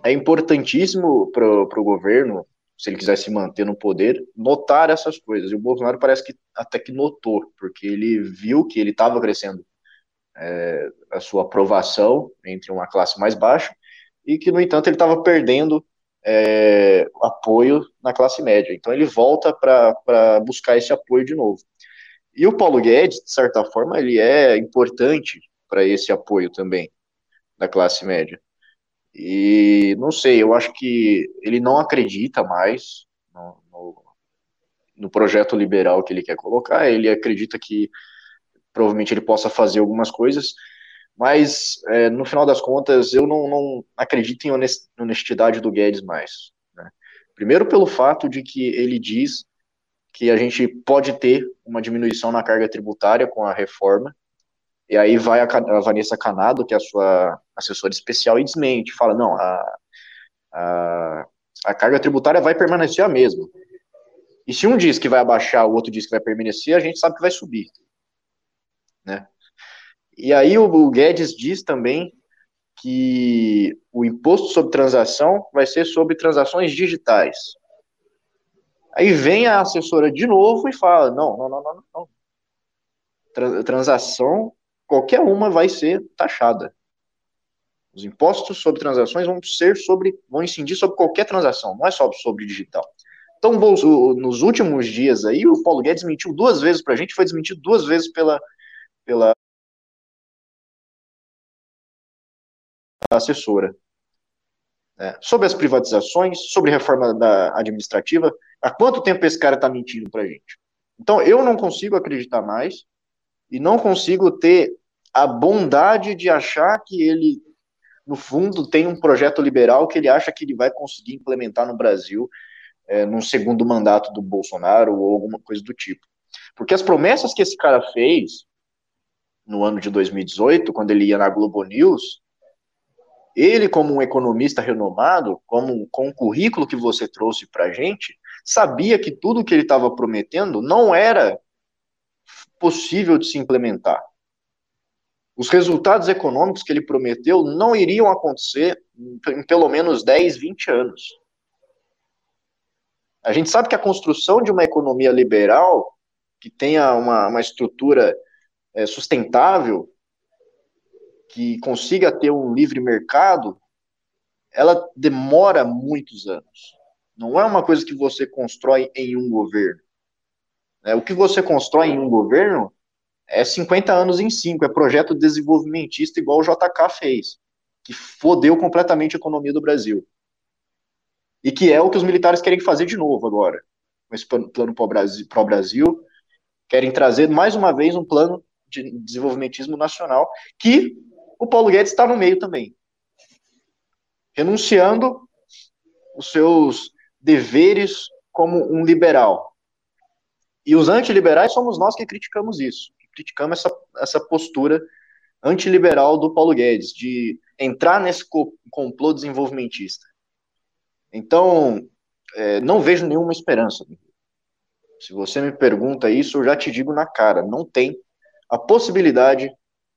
S2: é importantíssimo para o governo, se ele quiser se manter no poder, notar essas coisas. E o Bolsonaro parece que até que notou, porque ele viu que ele estava crescendo é, a sua aprovação entre uma classe mais baixa e que, no entanto, ele estava perdendo é, apoio na classe média. Então, ele volta para buscar esse apoio de novo. E o Paulo Guedes, de certa forma, ele é importante para esse apoio também da classe média. E não sei, eu acho que ele não acredita mais no, no, no, projeto liberal que ele quer colocar. Ele acredita que provavelmente ele possa fazer algumas coisas, mas é, no final das contas eu não, não acredito em honestidade do Guedes mais. Né? Primeiro, pelo fato de que ele diz que a gente pode ter uma diminuição na carga tributária com a reforma, e aí vai a, a Vanessa Canado, que é a sua assessora especial, e desmente, fala, não, a, a, a carga tributária vai permanecer a mesma. E se um diz que vai abaixar, o outro diz que vai permanecer, a gente sabe que vai subir. Né? E aí o, o Guedes diz também que o imposto sobre transação vai ser sobre transações digitais. Aí vem a assessora de novo e fala: não, não, não, não, não. Transação, qualquer uma vai ser taxada. Os impostos sobre transações vão ser sobre, vão incidir sobre qualquer transação, não é só sobre digital. Então, nos últimos dias aí, o Paulo Guedes mentiu duas vezes para a gente, foi desmentido duas vezes pela, pela assessora. É, sobre as privatizações, sobre reforma da administrativa, há quanto tempo esse cara está mentindo para a gente? Então, eu não consigo acreditar mais e não consigo ter a bondade de achar que ele, no fundo, tem um projeto liberal que ele acha que ele vai conseguir implementar no Brasil é, num segundo mandato do Bolsonaro ou alguma coisa do tipo. Porque as promessas que esse cara fez no ano de 2018, quando ele ia na Globo News, ele, como um economista renomado, como, com o currículo que você trouxe para a gente, sabia que tudo que ele estava prometendo não era possível de se implementar. Os resultados econômicos que ele prometeu não iriam acontecer em pelo menos 10, 20 anos. A gente sabe que a construção de uma economia liberal, que tenha uma, uma estrutura é, sustentável, que consiga ter um livre mercado, ela demora muitos anos. Não é uma coisa que você constrói em um governo. É, o que você constrói em um governo é 50 anos em 5, é projeto desenvolvimentista igual o JK fez, que fodeu completamente a economia do Brasil. E que é o que os militares querem fazer de novo agora, com esse plano, o Brasil, querem trazer mais uma vez um plano de desenvolvimentismo nacional que o Paulo Guedes está no meio também, renunciando os seus deveres como um liberal. E os antiliberais somos nós que criticamos isso, que criticamos essa, essa postura antiliberal do Paulo Guedes, de entrar nesse complô desenvolvimentista. Então, é, não vejo nenhuma esperança. Se você me pergunta isso, eu já te digo na cara, não tem a possibilidade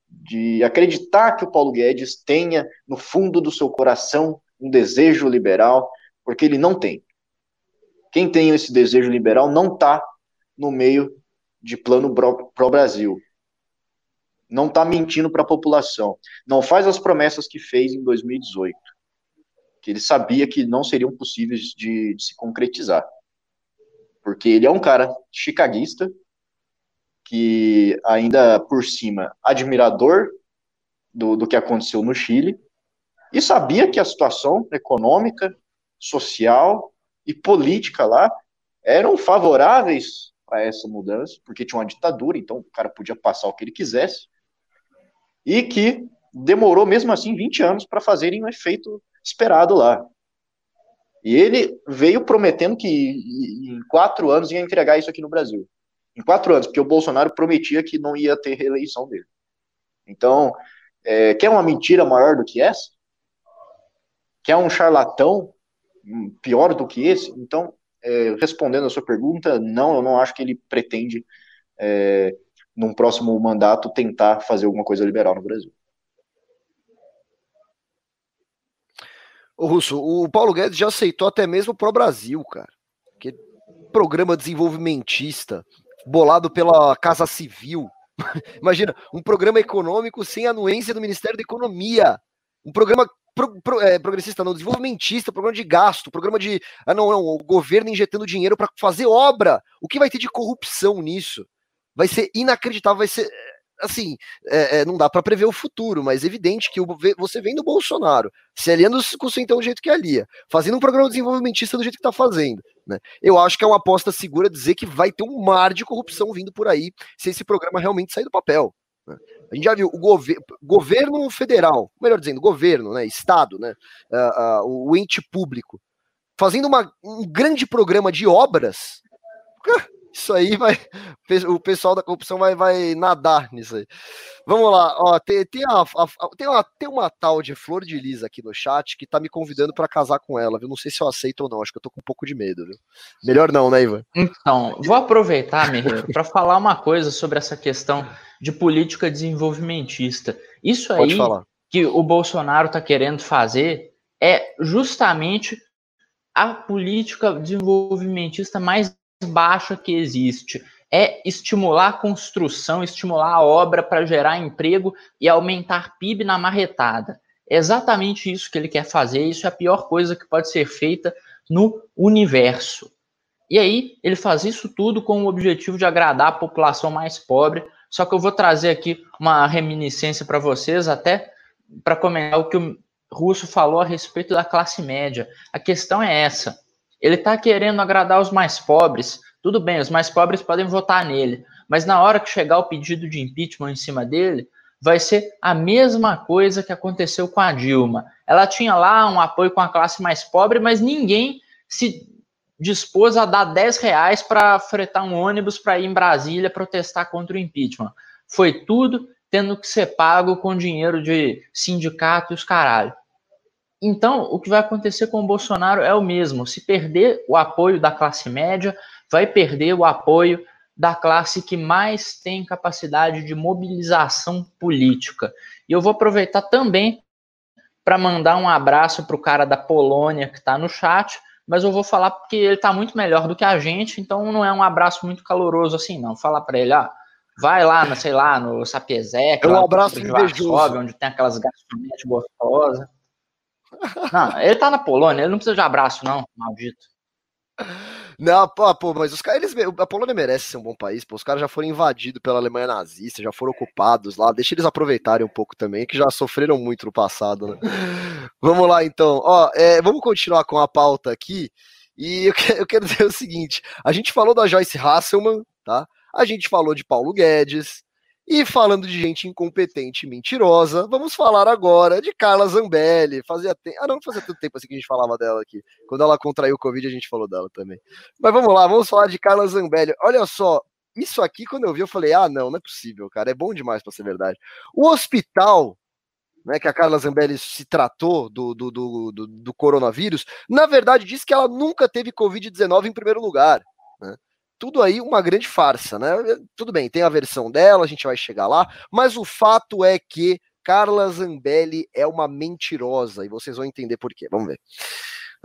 S2: de acreditar que o Paulo Guedes tenha no fundo do seu coração um desejo liberal, porque ele não tem. Quem tem esse desejo liberal não está no meio de plano pró-Brasil. Não está mentindo para a população. Não faz as promessas que fez em 2018, que ele sabia que não seriam possíveis de, de se concretizar. Porque ele é um cara chicaguista, que ainda por cima, admirador do, do que aconteceu no Chile, e sabia que a situação econômica, social e política lá eram favoráveis a essa mudança, porque tinha uma ditadura, então o cara podia passar o que ele quisesse, e que demorou mesmo assim 20 anos para fazerem o efeito esperado lá. E ele veio prometendo que em quatro anos ia entregar isso aqui no Brasil em quatro anos, porque o Bolsonaro prometia que não ia ter reeleição dele. Então, é, quer uma mentira maior do que essa? Quer um charlatão pior do que esse? Então, é, respondendo a sua pergunta, não, eu não acho que ele pretende, é, num próximo mandato, tentar fazer alguma coisa liberal no Brasil.
S1: Ô Russo, o Paulo Guedes já aceitou até mesmo pro Brasil, cara. Que programa desenvolvimentista bolado pela Casa Civil. Imagina, um programa econômico sem anuência do Ministério da Economia. Um programa pro, pro, é, progressista, não, desenvolvimentista, programa de gasto, programa de. Ah, não, não, o governo injetando dinheiro para fazer obra. O que vai ter de corrupção nisso? Vai ser inacreditável, vai ser assim, é, é, não dá para prever o futuro, mas é evidente que o, você vem do Bolsonaro, se aliando com o Centrão do jeito que alia, fazendo um programa desenvolvimentista do jeito que está fazendo. Né? Eu acho que é uma aposta segura dizer que vai ter um mar de corrupção vindo por aí se esse programa realmente sair do papel. Né? A gente já viu o gover governo federal, melhor dizendo, governo, né, Estado, né, uh, uh, o ente público, fazendo uma, um grande programa de obras. Isso aí vai. O pessoal da corrupção vai, vai nadar nisso aí. Vamos lá, ó, tem, tem, a, a, tem, uma, tem uma tal de Flor de Lisa aqui no chat que tá me convidando para casar com ela, viu? Não sei se eu aceito ou não, acho que eu tô com um pouco de medo, viu? Melhor não, né, Ivan?
S3: Então, vou aproveitar, Mireiro, para falar uma coisa sobre essa questão de política desenvolvimentista. Isso aí que o Bolsonaro tá querendo fazer é justamente a política desenvolvimentista mais baixa que existe. É estimular a construção, estimular a obra para gerar emprego e aumentar PIB na marretada. É exatamente isso que ele quer fazer, isso é a pior coisa que pode ser feita no universo. E aí, ele faz isso tudo com o objetivo de agradar a população mais pobre. Só que eu vou trazer aqui uma reminiscência para vocês, até para comentar o que o Russo falou a respeito da classe média. A questão é essa ele está querendo agradar os mais pobres. Tudo bem, os mais pobres podem votar nele, mas na hora que chegar o pedido de impeachment em cima dele, vai ser a mesma coisa que aconteceu com a Dilma. Ela tinha lá um apoio com a classe mais pobre, mas ninguém se dispôs a dar 10 reais para fretar um ônibus para ir em Brasília protestar contra o impeachment. Foi tudo tendo que ser pago com dinheiro de sindicato e os caralho. Então, o que vai acontecer com o Bolsonaro é o mesmo. Se perder o apoio da classe média, vai perder o apoio da classe que mais tem capacidade de mobilização política. E eu vou aproveitar também para mandar um abraço para o cara da Polônia que está no chat, mas eu vou falar porque ele está muito melhor do que a gente, então não é um abraço muito caloroso assim, não. Falar para ele, ó, vai lá, sei lá, no Sapiezek,
S1: é um abraço invejoso.
S3: onde tem aquelas garçonetes gostosas. Não, ele tá na Polônia, ele não precisa de abraço, não, maldito.
S1: Não, pô, mas os caras, eles, a Polônia merece ser um bom país, pô, os caras já foram invadidos pela Alemanha nazista, já foram ocupados lá, deixa eles aproveitarem um pouco também, que já sofreram muito no passado, né? Vamos lá, então, ó, é, vamos continuar com a pauta aqui, e eu, que, eu quero dizer o seguinte, a gente falou da Joyce Hasselman, tá? A gente falou de Paulo Guedes, e falando de gente incompetente e mentirosa, vamos falar agora de Carla Zambelli. Fazia tempo. Ah, não fazia tanto tempo assim que a gente falava dela aqui. Quando ela contraiu o Covid, a gente falou dela também. Mas vamos lá, vamos falar de Carla Zambelli. Olha só, isso aqui, quando eu vi, eu falei: ah, não, não é possível, cara. É bom demais para ser verdade. O hospital né, que a Carla Zambelli se tratou do, do, do, do, do coronavírus, na verdade, disse que ela nunca teve Covid-19 em primeiro lugar. Né? Tudo aí uma grande farsa, né? Tudo bem, tem a versão dela, a gente vai chegar lá, mas o fato é que Carla Zambelli é uma mentirosa e vocês vão entender por quê. Vamos ver.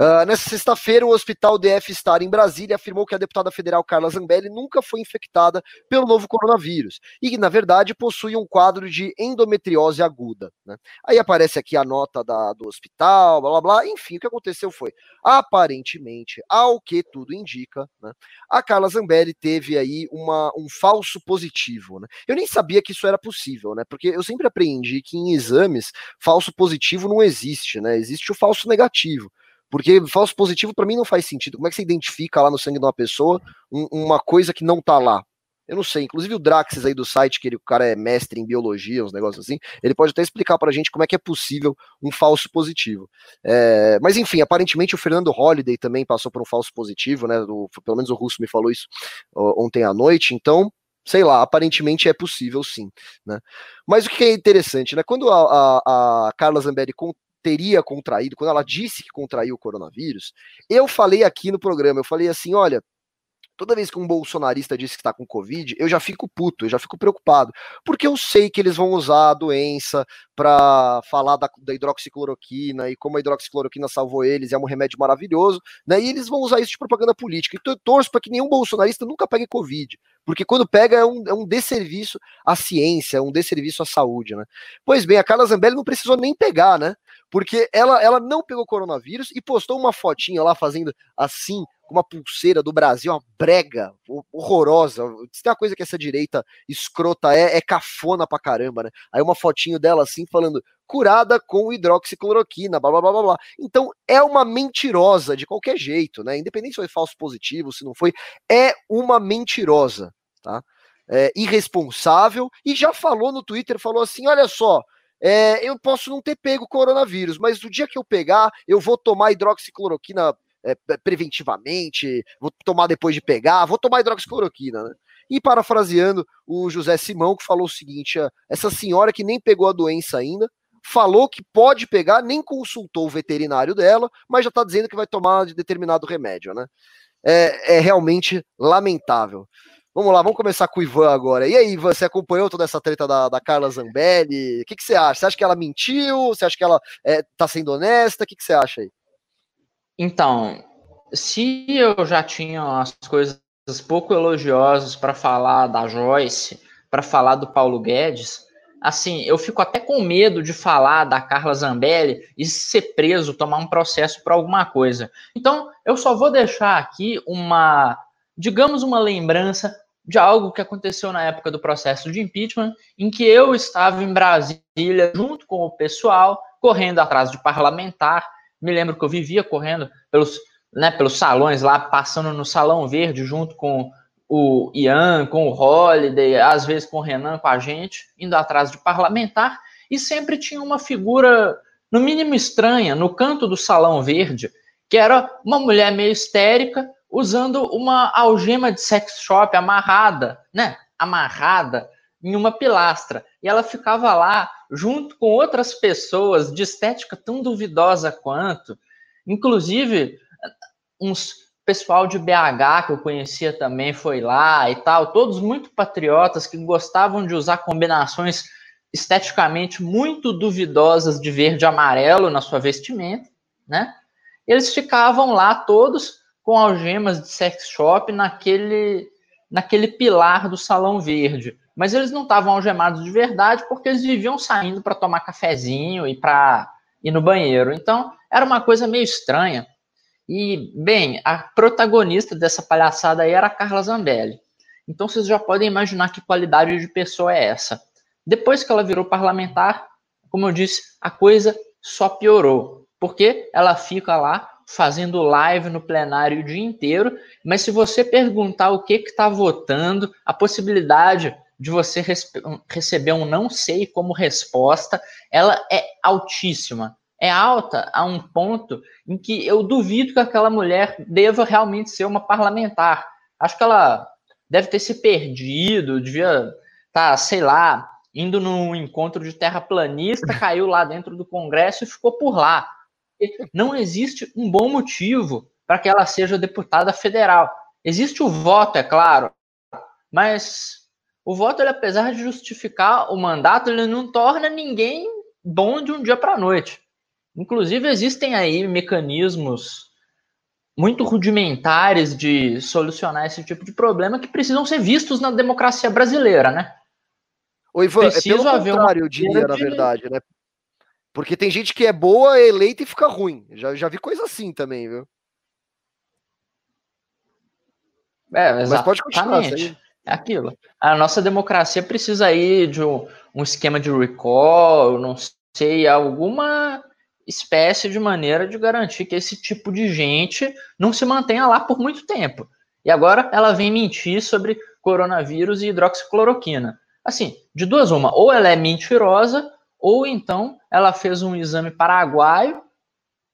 S1: Uh, nessa sexta-feira, o Hospital DF Star em Brasília afirmou que a deputada federal Carla Zambelli nunca foi infectada pelo novo coronavírus e na verdade, possui um quadro de endometriose aguda. Né? Aí aparece aqui a nota da, do hospital, blá blá blá. Enfim, o que aconteceu foi, aparentemente, ao que tudo indica, né, a Carla Zambelli teve aí uma, um falso positivo. Né? Eu nem sabia que isso era possível, né? Porque eu sempre aprendi que em exames falso positivo não existe, né? Existe o falso negativo. Porque falso positivo para mim não faz sentido. Como é que você identifica lá no sangue de uma pessoa um, uma coisa que não tá lá? Eu não sei. Inclusive o Draxis aí do site, que ele, o cara é mestre em biologia, uns negócios assim, ele pode até explicar pra gente como é que é possível um falso positivo. É, mas enfim, aparentemente o Fernando Holliday também passou por um falso positivo, né? O, pelo menos o Russo me falou isso ontem à noite, então sei lá, aparentemente é possível sim, né? Mas o que é interessante, né? Quando a, a, a Carla Zambelli teria contraído, quando ela disse que contraiu o coronavírus, eu falei aqui no programa, eu falei assim, olha, toda vez que um bolsonarista diz que está com Covid, eu já fico puto, eu já fico preocupado, porque eu sei que eles vão usar a doença para falar da, da, hidroxicloroquina e como a hidroxicloroquina salvou eles, é um remédio maravilhoso, né? E eles vão usar isso de propaganda política. Então eu torço para que nenhum bolsonarista nunca pegue Covid, porque quando pega é um, é um desserviço à ciência, é um desserviço à saúde, né? Pois bem, a Carla Zambelli não precisou nem pegar, né? Porque ela, ela não pegou coronavírus e postou uma fotinha lá fazendo assim, com uma pulseira do Brasil, uma brega horrorosa. Se tem uma coisa que essa direita escrota é, é cafona pra caramba, né? Aí uma fotinho dela assim, falando curada com hidroxicloroquina, blá blá blá blá. Então é uma mentirosa de qualquer jeito, né? Independente se foi falso positivo, se não foi, é uma mentirosa, tá? É, irresponsável e já falou no Twitter, falou assim: olha só, é, eu posso não ter pego coronavírus, mas no dia que eu pegar, eu vou tomar hidroxicloroquina é, preventivamente, vou tomar depois de pegar, vou tomar hidroxicloroquina, né? E parafraseando o José Simão, que falou o seguinte: essa senhora que nem pegou a doença ainda, falou que pode pegar, nem consultou o veterinário dela, mas já está dizendo que vai tomar de determinado remédio, né? É, é, realmente lamentável. Vamos lá, vamos começar com o Ivan agora. E aí, Ivan, você acompanhou toda essa treta da, da Carla Zambelli? O que, que, você acha? Você acha que ela mentiu? Você acha que ela é, tá sendo honesta? O que, que você acha aí?
S3: Então, se eu já tinha as coisas pouco elogiosas para falar da Joyce, para falar do Paulo Guedes, assim, eu fico até com medo de falar da Carla Zambelli e ser preso, tomar um processo por alguma coisa. Então, eu só vou deixar aqui uma, digamos, uma lembrança de algo que aconteceu na época do processo de impeachment, em que eu estava em Brasília junto com o pessoal, correndo atrás de parlamentar. Me lembro que eu vivia correndo pelos, né, pelos salões lá, passando no Salão Verde junto com o Ian, com o Holiday, às vezes com o Renan, com a gente, indo atrás de parlamentar, e sempre tinha uma figura, no mínimo estranha, no canto do Salão Verde, que era uma mulher meio histérica, usando uma algema de sex shop amarrada, né? Amarrada em uma pilastra. E ela ficava lá, junto com outras pessoas de estética tão duvidosa quanto. Inclusive, uns pessoal de BH que eu conhecia também foi lá e tal, todos muito patriotas que gostavam de usar combinações esteticamente muito duvidosas de verde e amarelo na sua vestimenta, né? Eles ficavam lá todos com algemas de sex shop naquele naquele pilar do salão verde, mas eles não estavam algemados de verdade porque eles viviam saindo para tomar cafezinho e para ir no banheiro. Então, era uma coisa meio estranha. E, bem, a protagonista dessa palhaçada aí era a Carla Zambelli. Então vocês já podem imaginar que qualidade de pessoa é essa. Depois que ela virou parlamentar, como eu disse, a coisa só piorou. Porque ela fica lá fazendo live no plenário o dia inteiro, mas se você perguntar o que está votando, a possibilidade de você receber um não sei como resposta, ela é altíssima é alta a um ponto em que eu duvido que aquela mulher deva realmente ser uma parlamentar. Acho que ela deve ter se perdido, devia estar, tá, sei lá, indo num encontro de terraplanista, caiu lá dentro do Congresso e ficou por lá. Não existe um bom motivo para que ela seja deputada federal. Existe o voto, é claro, mas o voto, ele, apesar de justificar o mandato, ele não torna ninguém bom de um dia para a noite. Inclusive, existem aí mecanismos muito rudimentares de solucionar esse tipo de problema que precisam ser vistos na democracia brasileira, né?
S1: O Ivan, é pelo contrário, eu diria, na verdade, né? Porque tem gente que é boa, é eleita e fica ruim. Já, já vi coisa assim também, viu?
S3: É, Mas pode continuar. É aquilo. A nossa democracia precisa aí de um, um esquema de recall, não sei, alguma espécie de maneira de garantir que esse tipo de gente não se mantenha lá por muito tempo. E agora ela vem mentir sobre coronavírus e hidroxicloroquina. Assim, de duas uma, ou ela é mentirosa, ou então ela fez um exame paraguaio,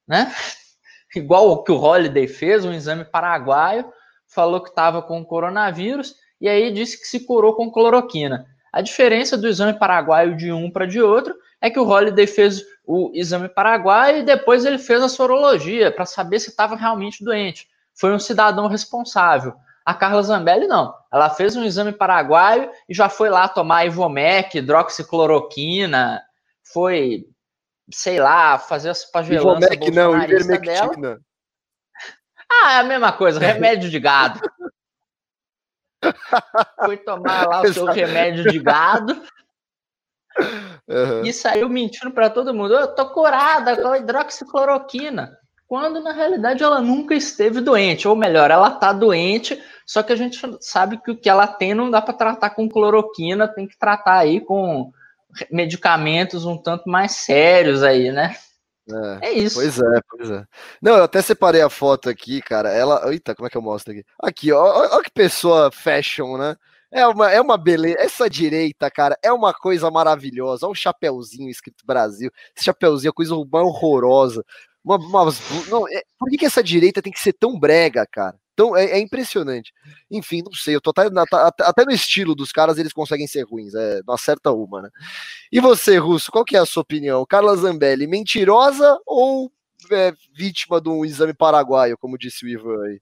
S3: né? Igual o que o Holiday fez, um exame paraguaio, falou que estava com coronavírus e aí disse que se curou com cloroquina. A diferença do exame paraguaio de um para de outro é que o Holiday fez o exame paraguaio e depois ele fez a sorologia para saber se estava realmente doente. Foi um cidadão responsável. A Carla Zambelli não. Ela fez um exame paraguaio e já foi lá tomar Ivomec, hidroxicloroquina, foi, sei lá, fazer as pagelanças
S1: Ivomec não, ivermectina.
S3: Ah, é a mesma coisa, remédio de gado. foi tomar lá o seu remédio de gado Uhum. E saiu mentindo para todo mundo. Eu tô curada com hidroxicloroquina. Quando na realidade ela nunca esteve doente, ou melhor, ela tá doente, só que a gente sabe que o que ela tem não dá para tratar com cloroquina, tem que tratar aí com medicamentos um tanto mais sérios aí, né?
S1: É, é, isso. Pois é, pois é. Não, eu até separei a foto aqui, cara. Ela. Eita, como é que eu mostro aqui? Aqui, ó. Olha que pessoa fashion, né? É uma, é uma beleza. Essa direita, cara, é uma coisa maravilhosa. Olha o chapeuzinho escrito Brasil. Esse chapeuzinho é coisa horrorosa. Uma, uma, não, é, por que, que essa direita tem que ser tão brega, cara? Então é, é, impressionante. Enfim, não sei, eu tô até, até, no estilo dos caras eles conseguem ser ruins, é, não acerta uma, né? E você, Russo, qual que é a sua opinião? Carla Zambelli, mentirosa ou é, vítima de um exame paraguaio, como disse o Ivan aí?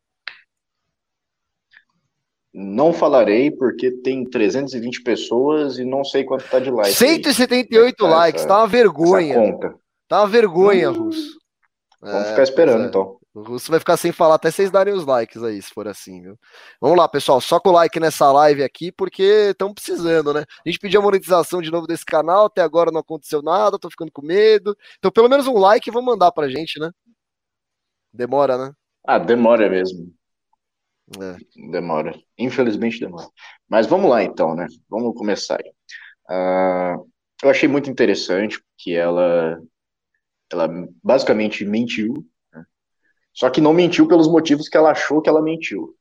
S2: Não falarei porque tem 320 pessoas e não sei quanto tá de like.
S1: 178 aí. likes, essa, tá uma vergonha. Tá uma vergonha, hum, Russo.
S2: Vamos é, ficar esperando é. então.
S1: Russo vai ficar sem falar até vocês darem os likes aí, se for assim, viu? Vamos lá, pessoal, só com o like nessa live aqui, porque estão precisando, né? A gente pediu a monetização de novo desse canal, até agora não aconteceu nada, tô ficando com medo. Então, pelo menos um like vão mandar pra gente, né? Demora, né?
S2: Ah, demora mesmo. É. Demora. Infelizmente demora. Mas vamos lá então, né? Vamos começar aí. Uh, eu achei muito interessante que ela, ela basicamente mentiu só que não mentiu pelos motivos que ela achou que ela mentiu.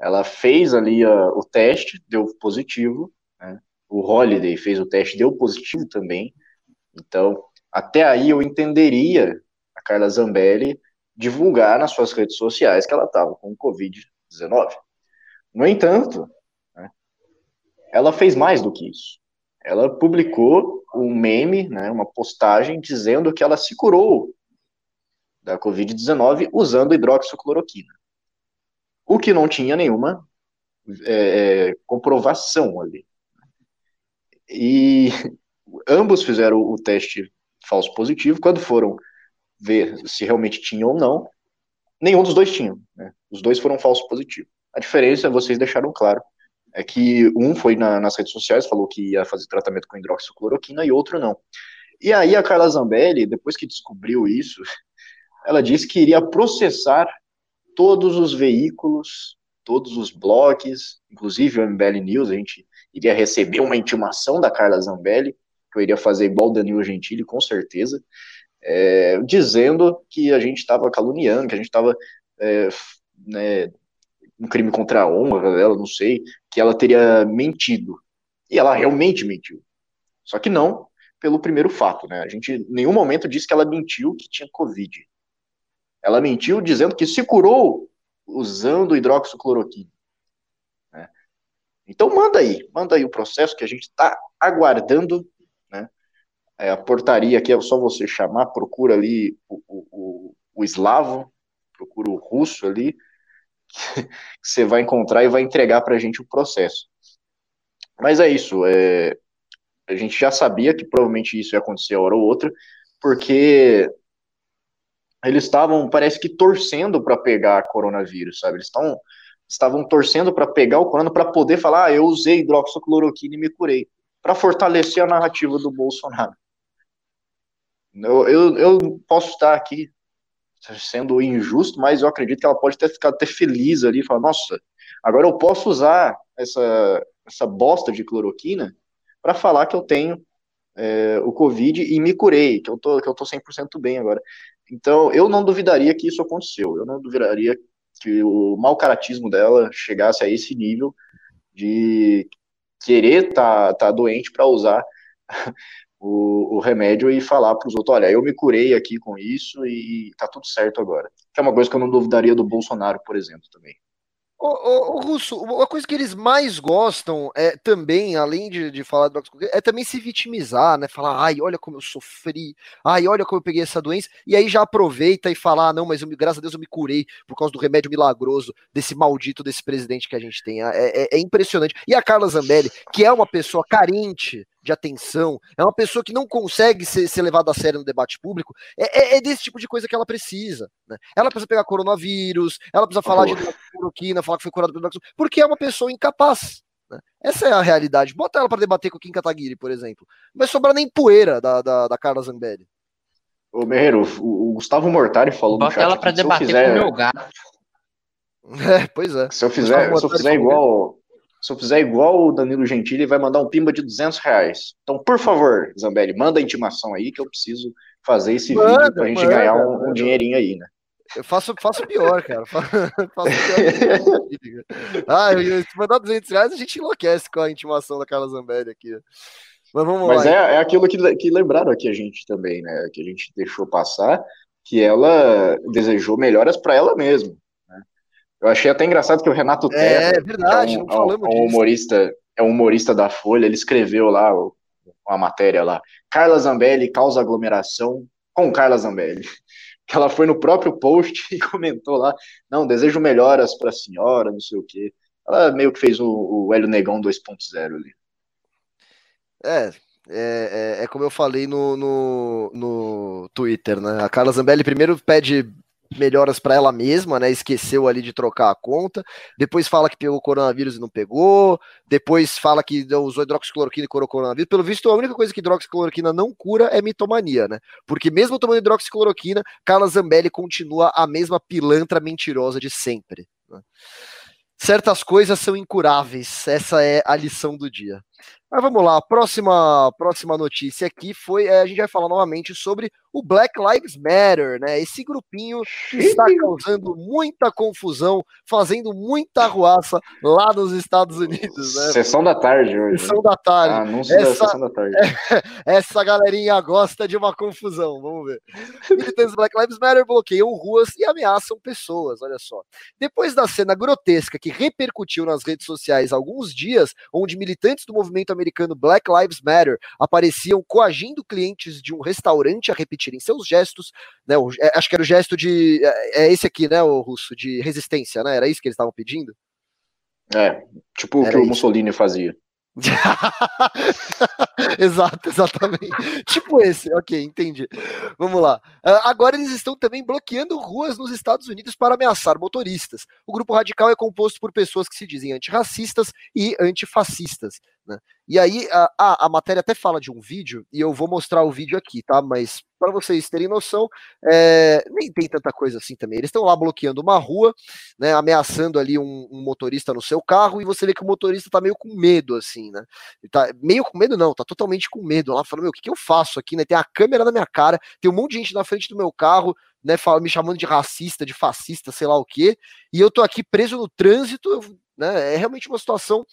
S2: Ela fez ali uh, o teste, deu positivo. Né? O Holiday fez o teste, deu positivo também. Então, até aí eu entenderia a Carla Zambelli divulgar nas suas redes sociais que ela estava com Covid-19. No entanto, né, ela fez mais do que isso. Ela publicou um meme, né, uma postagem dizendo que ela se curou da Covid-19 usando hidroxicloroquina. O que não tinha nenhuma é, é, comprovação ali. E ambos fizeram o teste falso positivo. Quando foram ver se realmente tinha ou não, nenhum dos dois tinha. Né? Os dois foram falso positivo. A diferença, vocês deixaram claro, é que um foi na, nas redes sociais, falou que ia fazer tratamento com hidroxicloroquina e outro não. E aí a Carla Zambelli, depois que descobriu isso, ela disse que iria processar todos os veículos, todos os blogs, inclusive o MBL News, a gente iria receber uma intimação da Carla Zambelli, que eu iria fazer igual o Danilo Gentili, com certeza, é, dizendo que a gente estava caluniando, que a gente estava é, né, um crime contra a honra dela, não sei, que ela teria mentido. E ela realmente mentiu. Só que não pelo primeiro fato, né? A gente em nenhum momento disse que ela mentiu que tinha Covid. Ela mentiu dizendo que se curou usando hidroxicloroquina. Né? Então manda aí, manda aí o processo que a gente está aguardando. Né? É, a portaria aqui é só você chamar, procura ali o, o, o eslavo, procura o russo ali, que você vai encontrar e vai entregar para a gente o processo. Mas é isso, é, a gente já sabia que provavelmente isso ia acontecer a hora ou outra, porque eles estavam, parece que torcendo para pegar coronavírus, sabe? Eles estão estavam torcendo para pegar o corona para poder falar, ah, eu usei hidroxicloroquina e me curei, para fortalecer a narrativa do Bolsonaro. Eu, eu, eu posso estar aqui sendo injusto, mas eu acredito que ela pode ter ficado até feliz ali, falar, nossa, agora eu posso usar essa, essa bosta de cloroquina para falar que eu tenho é, o Covid e me curei, que eu tô, que eu tô 100% bem agora. Então, eu não duvidaria que isso aconteceu. Eu não duvidaria que o mau caratismo dela chegasse a esse nível de querer estar tá, tá doente para usar o, o, remédio e falar para os outros: olha, eu me curei aqui com isso e tá tudo certo agora. Que é uma coisa que eu não duvidaria do Bolsonaro, por exemplo, também.
S1: Ô, ô, ô, Russo, uma coisa que eles mais gostam é também, além de, de falar do é também se vitimizar, né? Falar, ai, olha como eu sofri, ai, olha como eu peguei essa doença, e aí já aproveita e fala, ah, não, mas eu, graças a Deus eu me curei por causa do remédio milagroso desse maldito desse presidente que a gente tem. É, é, é impressionante. E a Carla Zambelli, que é uma pessoa carente de atenção, é uma pessoa que não consegue ser, ser levada a sério no debate público, é, é, é, desse tipo de coisa que ela precisa. Né? Ela precisa pegar coronavírus, ela precisa falar oh. de cloroquina, falar que foi curada pelo porque é uma pessoa incapaz. Né? Essa é a realidade. Bota ela para debater com o Kim Kataguiri, por exemplo. Não vai sobrar nem poeira da, da, da Carla Zambelli.
S2: Ô, Merreiro, o, o Gustavo Mortari falou
S3: Bota no chat ela para debater fizer... com o meu gato.
S1: É, pois é.
S2: Se eu fizer, se eu fizer igual se eu fizer igual o Danilo Gentili, ele vai mandar um pimba de 200 reais. Então, por favor, Zambelli, manda a intimação aí que eu preciso fazer esse manda, vídeo pra gente manda, ganhar um, um, dinheirinho aí, né?
S1: Eu faço, faço pior, cara. faço pior. ah, se mandar 200 reais, a gente enlouquece com a intimação da Carla Zambelli aqui.
S2: Mas vamos Mas lá. Mas é, é aquilo que, que lembraram aqui a gente também, né? Que a gente deixou passar. que ela desejou melhoras para ela mesma. Eu achei até engraçado que o Renato
S1: é, Terra, é verdade, é um,
S2: um, um humorista, é um humorista da Folha, ele escreveu lá uma matéria lá, Carla Zambelli causa aglomeração com Carla Zambelli. Que ela foi no próprio post e comentou lá, não, desejo melhoras para a senhora, não sei o quê. Ela meio que fez o, o Hélio Negão 2.0 ali.
S1: É, é, é, é, como eu falei no, no, no Twitter, né? A Carla Zambelli primeiro pede melhoras para ela mesma, né? Esqueceu ali de trocar a conta. Depois fala que pegou coronavírus e não pegou. Depois fala que usou hidroxicloroquina e curou coronavírus. Pelo visto, a única coisa que hidroxicloroquina não cura é mitomania, né? Porque mesmo tomando hidroxicloroquina, Carla Zambelli continua a mesma pilantra mentirosa de sempre. Né? Certas coisas são incuráveis. Essa é a lição do dia. Mas vamos lá, próxima, próxima notícia aqui foi, é, a gente vai falar novamente sobre o Black Lives Matter, né? Esse grupinho que está causando muita confusão, fazendo muita arruaça lá nos Estados Unidos, né?
S2: Sessão da tarde hoje.
S1: Sessão da tarde.
S2: Anúncio essa, da sessão da tarde.
S1: essa galerinha gosta de uma confusão, vamos ver. Militantes Black Lives Matter bloqueiam ruas e ameaçam pessoas, olha só. Depois da cena grotesca que repercutiu nas redes sociais há alguns dias, onde militantes do movimento americano Black Lives Matter apareciam coagindo clientes de um restaurante a repetir repetirem seus gestos, né? O, é, acho que era o gesto de. É, é, esse aqui, né, o russo, de resistência, né? Era isso que eles estavam pedindo?
S2: É, tipo o que o Mussolini fazia.
S1: Exato, exatamente. tipo esse, ok, entendi. Vamos lá. Uh, agora eles estão também bloqueando ruas nos Estados Unidos para ameaçar motoristas. O grupo radical é composto por pessoas que se dizem antirracistas e antifascistas. Né? E aí, a, a, matéria até fala de um vídeo, e eu vou mostrar o vídeo aqui, tá? Mas para vocês terem noção, é, nem tem tanta coisa assim também. Eles estão lá bloqueando uma rua, né? Ameaçando ali um, um, motorista no seu carro, e você vê que o motorista tá meio com medo, assim, né? Ele tá meio com medo, não, tá totalmente com medo lá, falando, meu, o que, que eu faço aqui, né? Tem a câmera na minha cara, tem um monte de gente na frente do meu carro, né? Me chamando de racista, de fascista, sei lá o quê, e eu tô aqui preso no trânsito, né? É realmente uma situação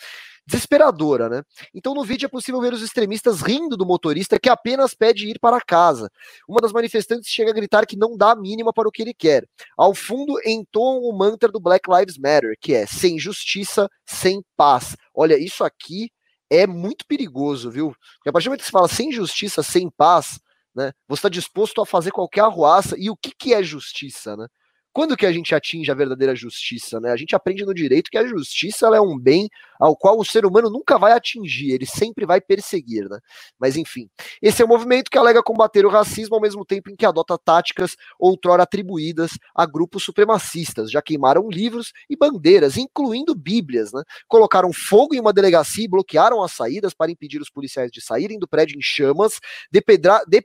S1: desesperadora, né? Então no vídeo é possível ver os extremistas rindo do motorista que apenas pede ir para casa. Uma das manifestantes chega a gritar que não dá a mínima para o que ele quer. Ao fundo entoam o mantra do Black Lives Matter, que é sem justiça, sem paz. Olha, isso aqui é muito perigoso, viu? Porque a partir do momento que você fala sem justiça, sem paz, né? Você está disposto a fazer qualquer arruaça. E o que, que é justiça, né? Quando que a gente atinge a verdadeira justiça? Né? A gente aprende no direito que a justiça é um bem ao qual o ser humano nunca vai atingir, ele sempre vai perseguir. Né? Mas enfim, esse é um movimento que alega combater o racismo ao mesmo tempo em que adota táticas outrora atribuídas a grupos supremacistas. Já queimaram livros e bandeiras, incluindo bíblias. Né? Colocaram fogo em uma delegacia e bloquearam as saídas para impedir os policiais de saírem do prédio em chamas, depedra, de,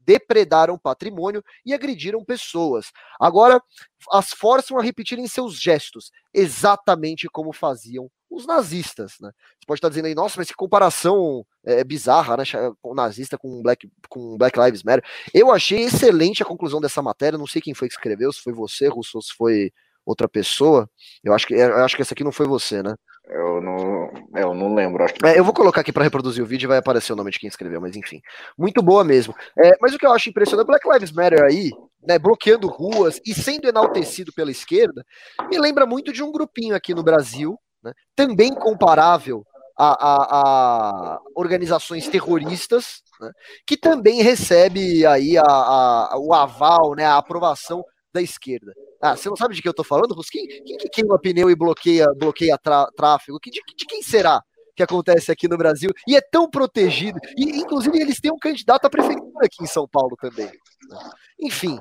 S1: depredaram patrimônio e agrediram pessoas. Agora as forçam a repetirem seus gestos, exatamente como faziam os nazistas, né? Você pode estar dizendo aí, nossa, mas que comparação é, bizarra, né? O nazista com Black, com Black Lives Matter. Eu achei excelente a conclusão dessa matéria. Não sei quem foi que escreveu, se foi você, Russo, se foi outra pessoa. Eu acho que eu acho que essa aqui não foi você, né?
S2: Eu não, eu não lembro. Acho que...
S1: É, eu vou colocar aqui para reproduzir o vídeo e vai aparecer o nome de quem escreveu, mas enfim. Muito boa mesmo. É, mas o que eu acho impressionante, Black Lives Matter aí, né, bloqueando ruas e sendo enaltecido pela esquerda, me lembra muito de um grupinho aqui no Brasil, né, também comparável a, a, a organizações terroristas, né, que também recebe aí a, a, o aval, né, a aprovação da esquerda. Ah, você não sabe de que eu tô falando, Rus? Quem, que queima pneu e bloqueia, bloqueia tráfego? De, de quem será que acontece aqui no Brasil? E é tão protegido. E, inclusive, eles têm um candidato à prefeitura aqui em São Paulo também. Enfim,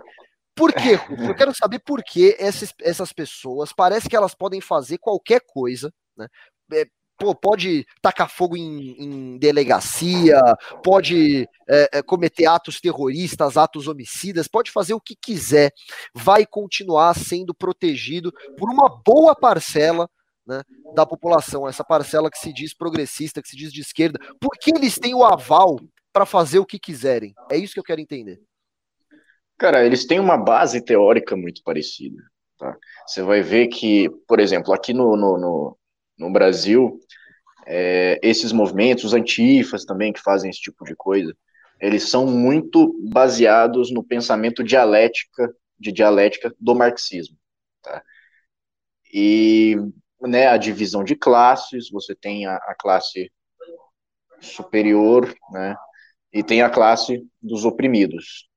S1: por quê? Eu quero saber por que essas, essas pessoas parece que elas podem fazer qualquer coisa, né? É, pô, pode tacar fogo em, em delegacia, pode é, é, cometer atos terroristas, atos homicidas, pode fazer o que quiser, vai continuar sendo protegido por uma boa parcela né, da população, essa parcela que se diz progressista, que se diz de esquerda, porque eles têm o aval para fazer o que quiserem. É isso que eu quero entender.
S2: Cara, eles têm uma base teórica muito parecida. Tá? Você vai ver que, por exemplo, aqui no, no, no no Brasil, é, esses movimentos, os antifas também, que fazem esse tipo de coisa, eles são muito baseados no pensamento dialética, de dialética do marxismo. Tá? E né, a divisão de classes, você tem a, a classe superior, né, e tem a classe dos oprimidos.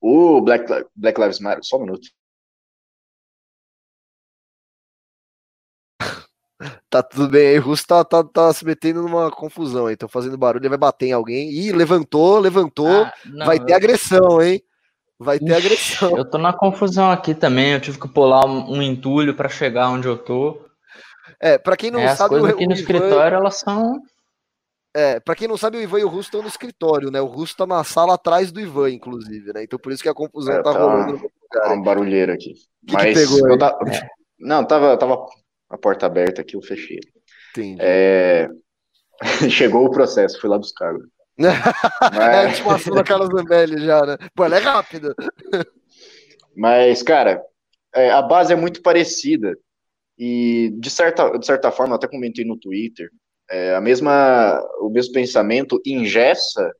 S2: O Black, Black Lives Matter, só um minuto.
S1: Tá tudo bem aí, o Russo tá, tá, tá, se metendo numa confusão aí, tô fazendo barulho, ele vai bater em alguém. Ih, levantou, levantou, ah, não, vai ter eu... agressão, hein? Vai ter Ixi, agressão.
S3: Eu tô na confusão aqui também, eu tive que pular um, um entulho para chegar onde eu tô.
S1: É, para quem não é, sabe,
S3: as coisas aqui no Ivan... escritório elas são
S1: é, pra quem não sabe, o Ivan e o Russo estão no escritório, né? O Russo tá na sala atrás do Ivan, inclusive, né? Então por isso que a confusão é, tá, tá rolando.
S2: Tá um barulheiro aqui. Que Mas que pegou ta... Não, tava, tava a porta aberta aqui, eu fechei. Entendi. É... Chegou o processo, fui lá buscar.
S1: Mas... é a intimação da Carla Zambelli já, né? Pô, ela é rápida.
S2: Mas, cara, é, a base é muito parecida. E, de certa, de certa forma, até comentei no Twitter, é, a mesma, o mesmo pensamento ingessa,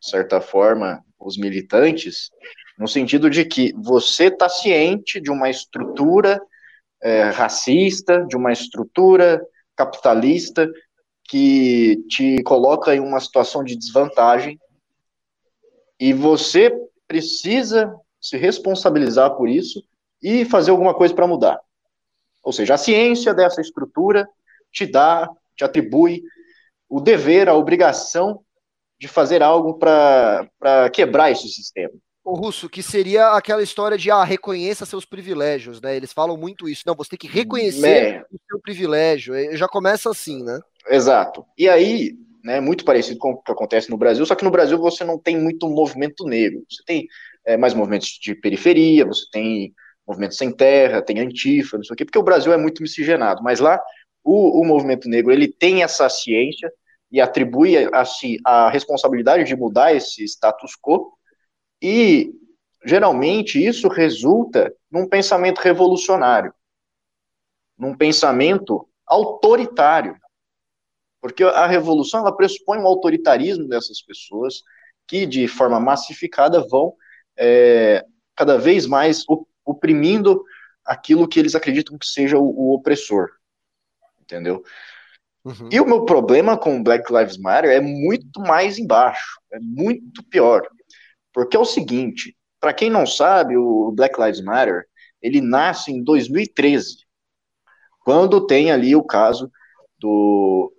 S2: de certa forma, os militantes, no sentido de que você está ciente de uma estrutura é, racista, de uma estrutura capitalista que te coloca em uma situação de desvantagem e você precisa se responsabilizar por isso e fazer alguma coisa para mudar. Ou seja, a ciência dessa estrutura te dá te atribui o dever, a obrigação de fazer algo para quebrar esse sistema.
S1: O Russo, que seria aquela história de ah, reconheça seus privilégios, né? Eles falam muito isso. Não, você tem que reconhecer é. o seu privilégio. Já começa assim, né?
S2: Exato. E aí, né, muito parecido com o que acontece no Brasil, só que no Brasil você não tem muito movimento negro. Você tem é, mais movimentos de periferia, você tem movimentos sem terra, tem antifa, não sei o quê, porque o Brasil é muito miscigenado. Mas lá o, o movimento negro ele tem essa ciência e atribui a si a responsabilidade de mudar esse status quo, e geralmente isso resulta num pensamento revolucionário, num pensamento autoritário, porque a revolução ela pressupõe um autoritarismo dessas pessoas que de forma massificada vão é, cada vez mais oprimindo aquilo que eles acreditam que seja o, o opressor entendeu? Uhum. E o meu problema com o Black Lives Matter é muito mais embaixo, é muito pior. Porque é o seguinte, para quem não sabe, o Black Lives Matter, ele nasce em 2013, quando tem ali o caso do,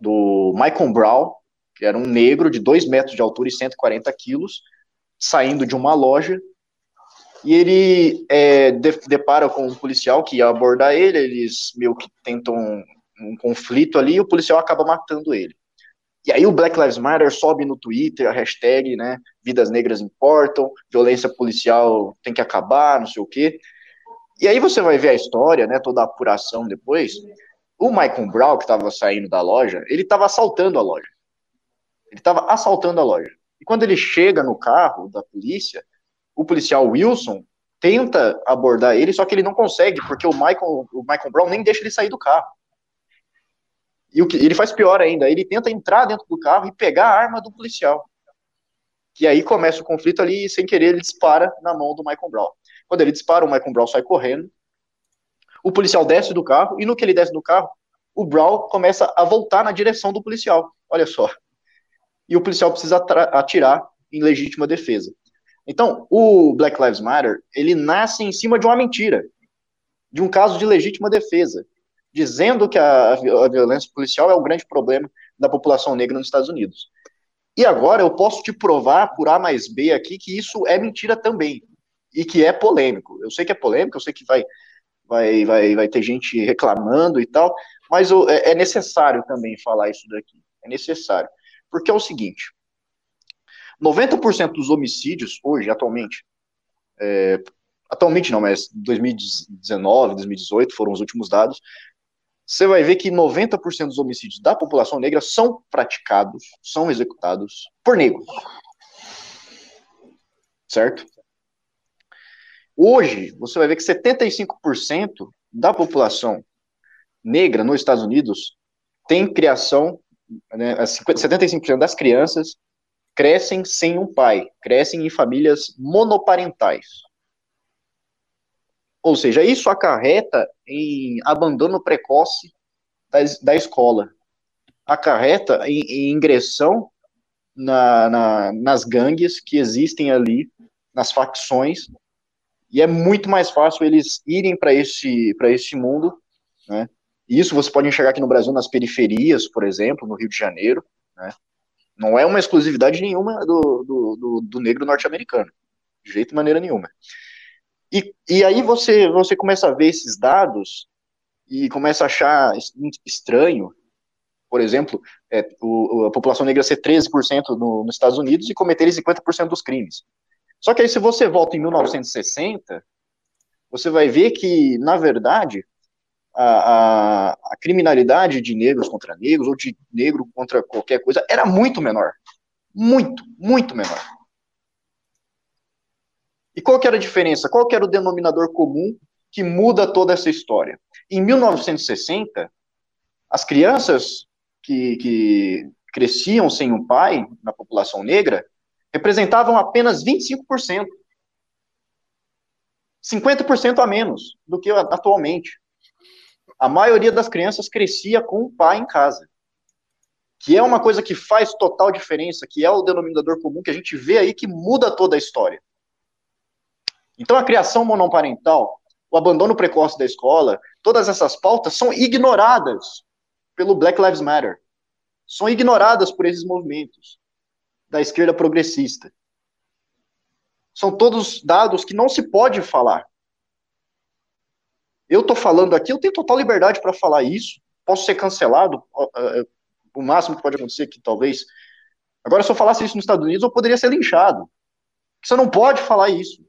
S2: do Michael Brown, que era um negro de 2 metros de altura e 140 quilos, saindo de uma loja e ele é, de, depara com um policial que ia abordar ele, eles meio que tentam um conflito ali, e o policial acaba matando ele. E aí o Black Lives Matter sobe no Twitter a hashtag, né, vidas negras importam, violência policial tem que acabar, não sei o quê. E aí você vai ver a história, né, toda a apuração depois. O Michael Brown, que estava saindo da loja, ele estava assaltando a loja. Ele estava assaltando a loja. E quando ele chega no carro da polícia, o policial Wilson tenta abordar ele, só que ele não consegue, porque o Michael, o Michael Brown nem deixa ele sair do carro. E o que ele faz pior ainda, ele tenta entrar dentro do carro e pegar a arma do policial. E aí começa o conflito ali e sem querer ele dispara na mão do Michael Brown. Quando ele dispara, o Michael Brown sai correndo. O policial desce do carro e no que ele desce do carro, o Brown começa a voltar na direção do policial. Olha só. E o policial precisa atirar em legítima defesa. Então, o Black Lives Matter, ele nasce em cima de uma mentira, de um caso de legítima defesa, dizendo que a, a violência policial é o grande problema da população negra nos Estados Unidos. E agora eu posso te provar por A mais B aqui que isso é mentira também, e que é polêmico. Eu sei que é polêmico, eu sei que vai, vai, vai, vai ter gente reclamando e tal, mas é, é necessário também falar isso daqui. É necessário. Porque é o seguinte, 90% dos homicídios hoje, atualmente, é, atualmente não, mas 2019, 2018 foram os últimos dados, você vai ver que 90% dos homicídios da população negra são praticados, são executados por negros. Certo? Hoje, você vai ver que 75% da população negra nos Estados Unidos tem criação né, 75% das crianças crescem sem um pai, crescem em famílias monoparentais. Ou seja, isso acarreta em abandono precoce da, da escola, acarreta em, em ingressão na, na, nas gangues que existem ali, nas facções, e é muito mais fácil eles irem para esse, esse mundo, né? Isso você pode enxergar aqui no Brasil nas periferias, por exemplo, no Rio de Janeiro, né? Não é uma exclusividade nenhuma do, do, do, do negro norte-americano, de jeito e maneira nenhuma. E, e aí você, você começa a ver esses dados e começa a achar estranho, por exemplo, é, o, a população negra ser 13% no, nos Estados Unidos e cometerem 50% dos crimes. Só que aí, se você volta em 1960, você vai ver que, na verdade, a, a, a, criminalidade de negros contra negros, ou de negro contra qualquer coisa, era muito menor. Muito, muito menor. E qual que era a diferença? Qual que era o denominador comum que muda toda essa história? Em 1960, as crianças que, que cresciam sem um pai na população negra representavam apenas 25%. 50% a menos do que atualmente. A maioria das crianças crescia com o pai em casa. Que é uma coisa que faz total diferença, que é o denominador comum que a gente vê aí que muda toda a história. Então a criação monoparental, o abandono precoce da escola, todas essas pautas são ignoradas pelo Black Lives Matter. São ignoradas por esses movimentos da esquerda progressista. São todos dados que não se pode falar. Eu estou falando aqui, eu tenho total liberdade para falar isso. Posso ser cancelado. O máximo que pode acontecer é que talvez. Agora, se eu falasse isso nos Estados Unidos, eu poderia ser linchado. Você não pode falar isso.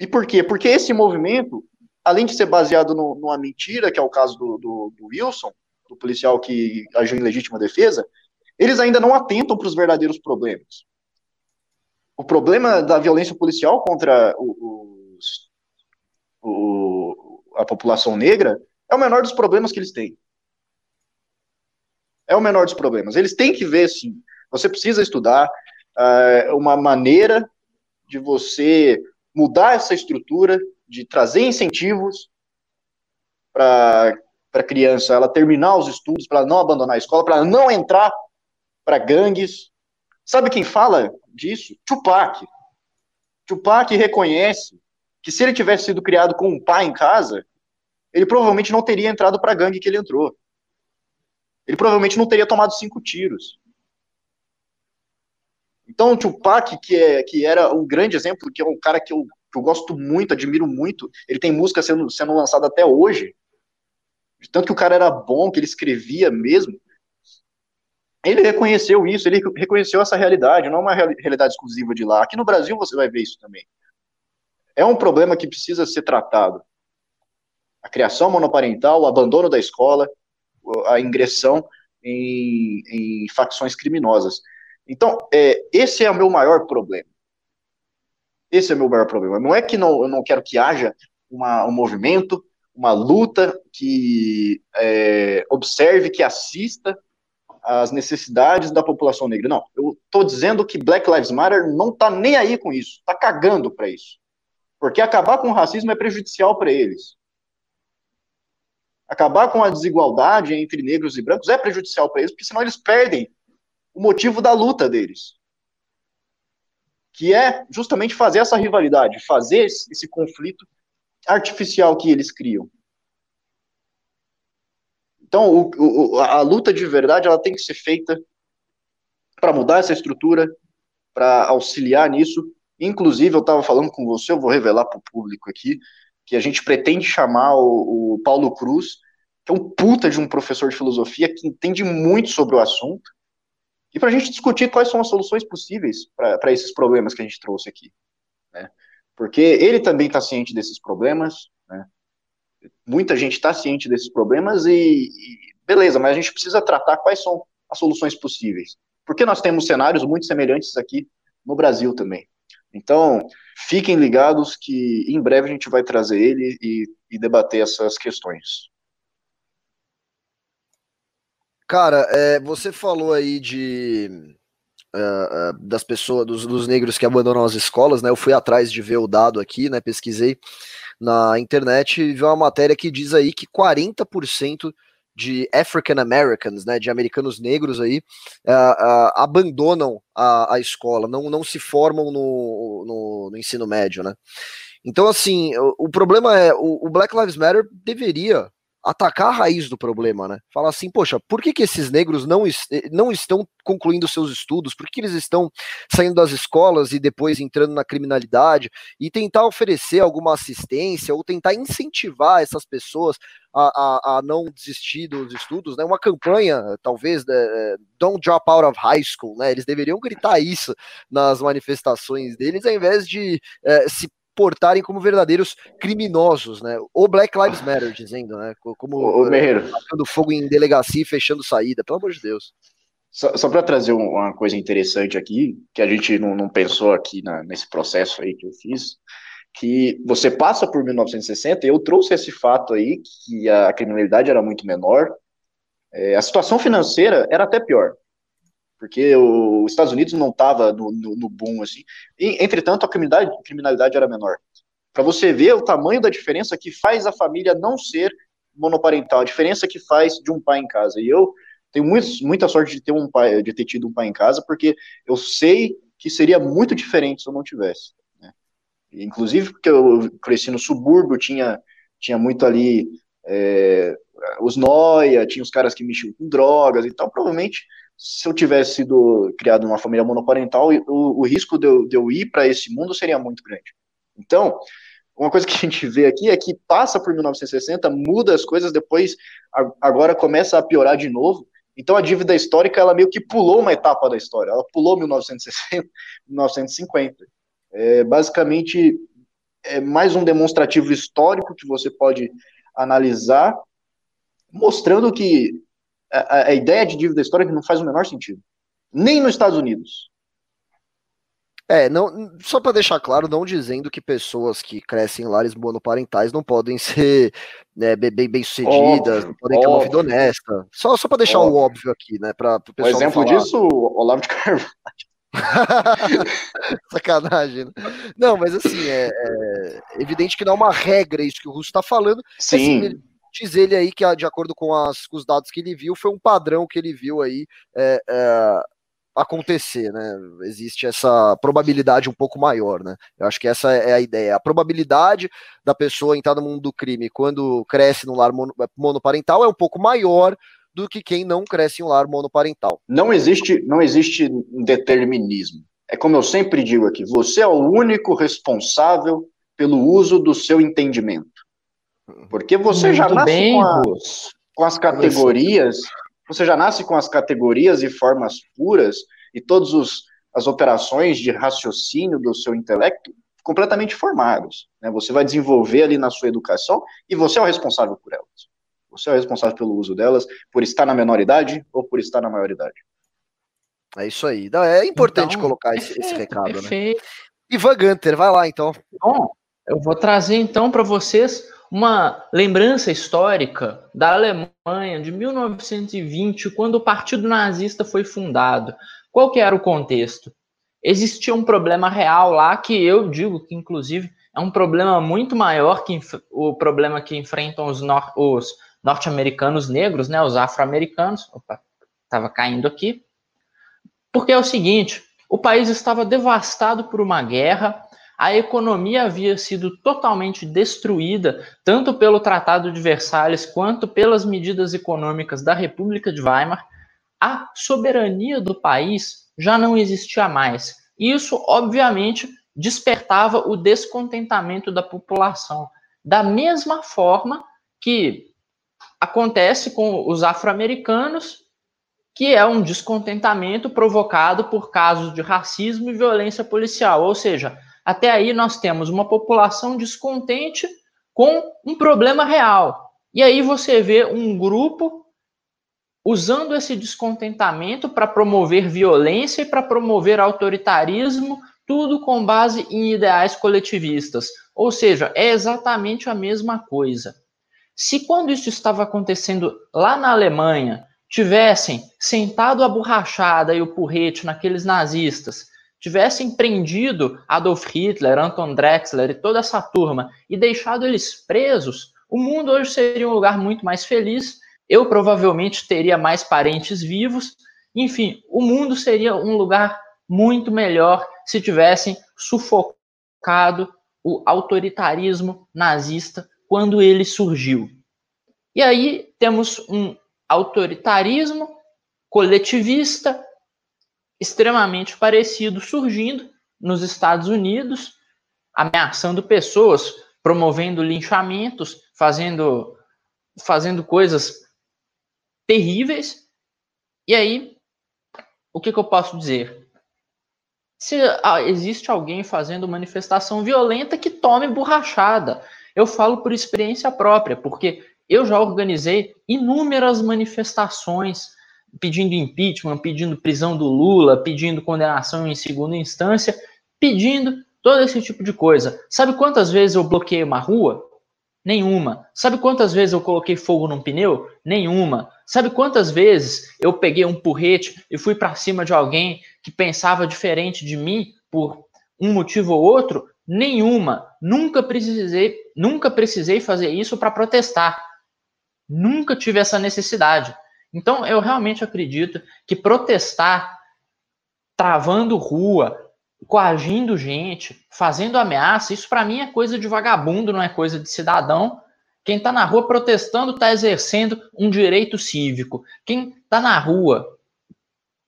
S2: E por quê? Porque esse movimento, além de ser baseado no, numa mentira, que é o caso do, do, do Wilson, do policial que agiu em legítima defesa, eles ainda não atentam para os verdadeiros problemas. O problema da violência policial contra os, o, a população negra é o menor dos problemas que eles têm. É o menor dos problemas. Eles têm que ver, sim. Você precisa estudar uh, uma maneira de você mudar essa estrutura, de trazer incentivos para a criança ela terminar os estudos, para não abandonar a escola, para não entrar para gangues. Sabe quem fala disso? Tupac. Tupac reconhece que se ele tivesse sido criado com um pai em casa, ele provavelmente não teria entrado para a gangue que ele entrou. Ele provavelmente não teria tomado cinco tiros. Então, o Tupac, que, é, que era um grande exemplo, que é um cara que eu, que eu gosto muito, admiro muito, ele tem música sendo, sendo lançada até hoje. De tanto que o cara era bom, que ele escrevia mesmo. Ele reconheceu isso, ele reconheceu essa realidade, não é uma realidade exclusiva de lá. Aqui no Brasil você vai ver isso também. É um problema que precisa ser tratado. A criação monoparental, o abandono da escola, a ingressão em, em facções criminosas. Então, é, esse é o meu maior problema. Esse é o meu maior problema. Não é que não, eu não quero que haja uma, um movimento, uma luta que é, observe, que assista as necessidades da população negra. Não, eu estou dizendo que Black Lives Matter não está nem aí com isso, está cagando para isso. Porque acabar com o racismo é prejudicial para eles. Acabar com a desigualdade entre negros e brancos é prejudicial para eles, porque senão eles perdem o motivo da luta deles. Que é justamente fazer essa rivalidade, fazer esse conflito artificial que eles criam. Então, o, o, a luta de verdade ela tem que ser feita para mudar essa estrutura, para auxiliar nisso. Inclusive, eu estava falando com você, eu vou revelar para o público aqui, que a gente pretende chamar o, o, Paulo Cruz, que é um puta de um professor de filosofia que entende muito sobre o assunto, e para a gente discutir quais são as soluções possíveis para esses problemas que a gente trouxe aqui. Né? Porque ele também está ciente desses problemas, né? muita gente está ciente desses problemas e, e, beleza, mas a gente precisa tratar quais são as soluções possíveis. Porque nós temos cenários muito semelhantes aqui no Brasil também. Então, fiquem ligados que em breve a gente vai trazer ele e, e debater essas questões.
S1: Cara, é, você falou aí de uh, uh, das pessoas, dos, dos, negros que abandonam as escolas, né? Eu fui atrás de ver o dado aqui, né? Pesquisei na internet e vi uma matéria que diz aí que 40% de African Americans, né, de americanos negros aí, uh, abandonam a, a, escola, não, não se formam no, no, no ensino médio, né? Então, assim, o, o problema é, o, o Black Lives Matter deveria atacar a raiz do problema, né? Falar assim, poxa, por que, que esses negros não, eh, não estão concluindo seus estudos? Por que eles estão saindo das escolas e depois entrando na criminalidade? E tentar oferecer alguma assistência ou tentar incentivar essas pessoas a, a, a não desistir dos estudos, né? Uma campanha, talvez, né? Don't Drop Out of High School, né? Eles deveriam gritar isso nas manifestações deles, ao invés de é, se portarem como verdadeiros criminosos, né? O Black Lives Matter, dizendo, né? Como
S2: o Merreiro.
S1: Tacando fogo em delegacia e fechando saída, pelo amor de Deus.
S2: Só, só para trazer uma coisa interessante aqui, que a gente não, não pensou aqui na, nesse processo aí que eu fiz, que você passa por 1960, eu trouxe esse fato aí, que a criminalidade era muito menor, é, a situação financeira era até pior porque os Estados Unidos não estava no, no, no, boom assim. E, entretanto, a criminalidade, criminalidade era menor. Para você ver o tamanho da diferença que faz a família não ser monoparental, a diferença que faz de um pai em casa. E eu tenho muito, muita sorte de ter um pai, de ter tido um pai em casa, porque eu sei que seria muito diferente se eu não tivesse. Né? Inclusive porque eu cresci no subúrbio, tinha, tinha muito ali é, os noia, tinha os caras que mexiam com drogas, então provavelmente se eu tivesse sido criado numa família monoparental, o, o risco de eu, de eu ir para esse mundo seria muito grande. Então, uma coisa que a gente vê aqui é que passa por 1960, muda as coisas, depois agora começa a piorar de novo. Então a dívida histórica ela meio que pulou uma etapa da história, ela pulou 1960, 1950. É, basicamente é mais um demonstrativo histórico que você pode analisar, mostrando que a, a ideia de dívida histórica não faz o menor sentido. Nem nos Estados Unidos.
S1: É, não, só para deixar claro, não dizendo que pessoas que crescem em lares monoparentais não podem ser né, bem, bem sucedidas, não podem ter uma vida honesta. Só, só para deixar óbvio. o óbvio aqui, né? Pra,
S2: pro pessoal um exemplo disso, o Olavo de Carvalho.
S1: Sacanagem. Né? Não, mas assim, é, é, evidente que não é uma regra isso que o Russo está falando.
S2: Sim.
S1: Assim, Diz ele aí que, de acordo com, as, com os dados que ele viu, foi um padrão que ele viu aí é, é, acontecer, né? Existe essa probabilidade um pouco maior, né? Eu acho que essa é a ideia. A probabilidade da pessoa entrar no mundo do crime quando cresce no lar monoparental é um pouco maior do que quem não cresce em um lar monoparental.
S2: Não existe, não existe determinismo. É como eu sempre digo aqui, você é o único responsável pelo uso do seu entendimento. Porque você Muito já nasce bem, com, a, com, as categorias, você já nasce com as categorias e formas puras e todas as operações de raciocínio do seu intelecto completamente formados. Né? Você vai desenvolver ali na sua educação e você é o responsável por elas. Você é o responsável pelo uso delas, por estar na menor idade ou por estar na maioridade.
S1: É isso aí. É importante então, colocar esse, esse recado, né? perfeito. né? Ivan Gunter, vai lá então.
S3: Bom, eu vou trazer então para vocês uma lembrança histórica da Alemanha de 1920, quando o Partido Nazista foi fundado. Qual que era o contexto? Existia um problema real lá que eu digo que, inclusive, é um problema muito maior que o problema que enfrentam os, nor os norte-americanos negros, né, os afro-americanos. Opa, estava caindo aqui. Porque é o seguinte: o país estava devastado por uma guerra, a economia havia sido totalmente destruída, tanto pelo Tratado de Versalhes quanto pelas medidas econômicas da República de Weimar. A soberania do país já não existia mais. Isso, obviamente, despertava o descontentamento da população. Da mesma forma que acontece com os afro-americanos, que é um descontentamento provocado por casos de racismo e violência policial, ou seja, até aí nós temos uma população descontente com um problema real. E aí você vê um grupo usando esse descontentamento para promover violência e para promover autoritarismo, tudo com base em ideais coletivistas. Ou seja, é exatamente a mesma coisa. Se quando isso estava acontecendo lá na Alemanha, tivessem sentado a borrachada e o porrete naqueles nazistas, tivessem prendido Adolf Hitler, Anton Drexler e toda essa turma e deixado eles presos, o mundo hoje seria um lugar muito mais feliz. Eu provavelmente teria mais parentes vivos. Enfim, o mundo seria um lugar muito melhor se tivessem sufocado o autoritarismo nazista quando ele surgiu. E aí temos um autoritarismo coletivista extremamente parecido surgindo nos Estados Unidos, ameaçando pessoas, promovendo linchamentos, fazendo fazendo coisas terríveis. E aí, o que, que eu posso dizer? Se existe alguém fazendo manifestação violenta, que tome borrachada. Eu falo por experiência própria, porque eu já organizei inúmeras manifestações pedindo impeachment, pedindo prisão do Lula, pedindo condenação em segunda instância, pedindo todo esse tipo de coisa. Sabe quantas vezes eu bloqueei uma rua? Nenhuma. Sabe quantas vezes eu coloquei fogo num pneu? Nenhuma. Sabe quantas vezes eu peguei um porrete e fui para cima de alguém que pensava diferente de mim por um motivo ou outro? Nenhuma. Nunca precisei, nunca precisei fazer isso para protestar. Nunca tive essa necessidade. Então, eu realmente acredito que protestar, travando rua, coagindo gente, fazendo ameaça, isso para mim é coisa de vagabundo, não é coisa de cidadão. Quem está na rua protestando está exercendo um direito cívico. Quem está na rua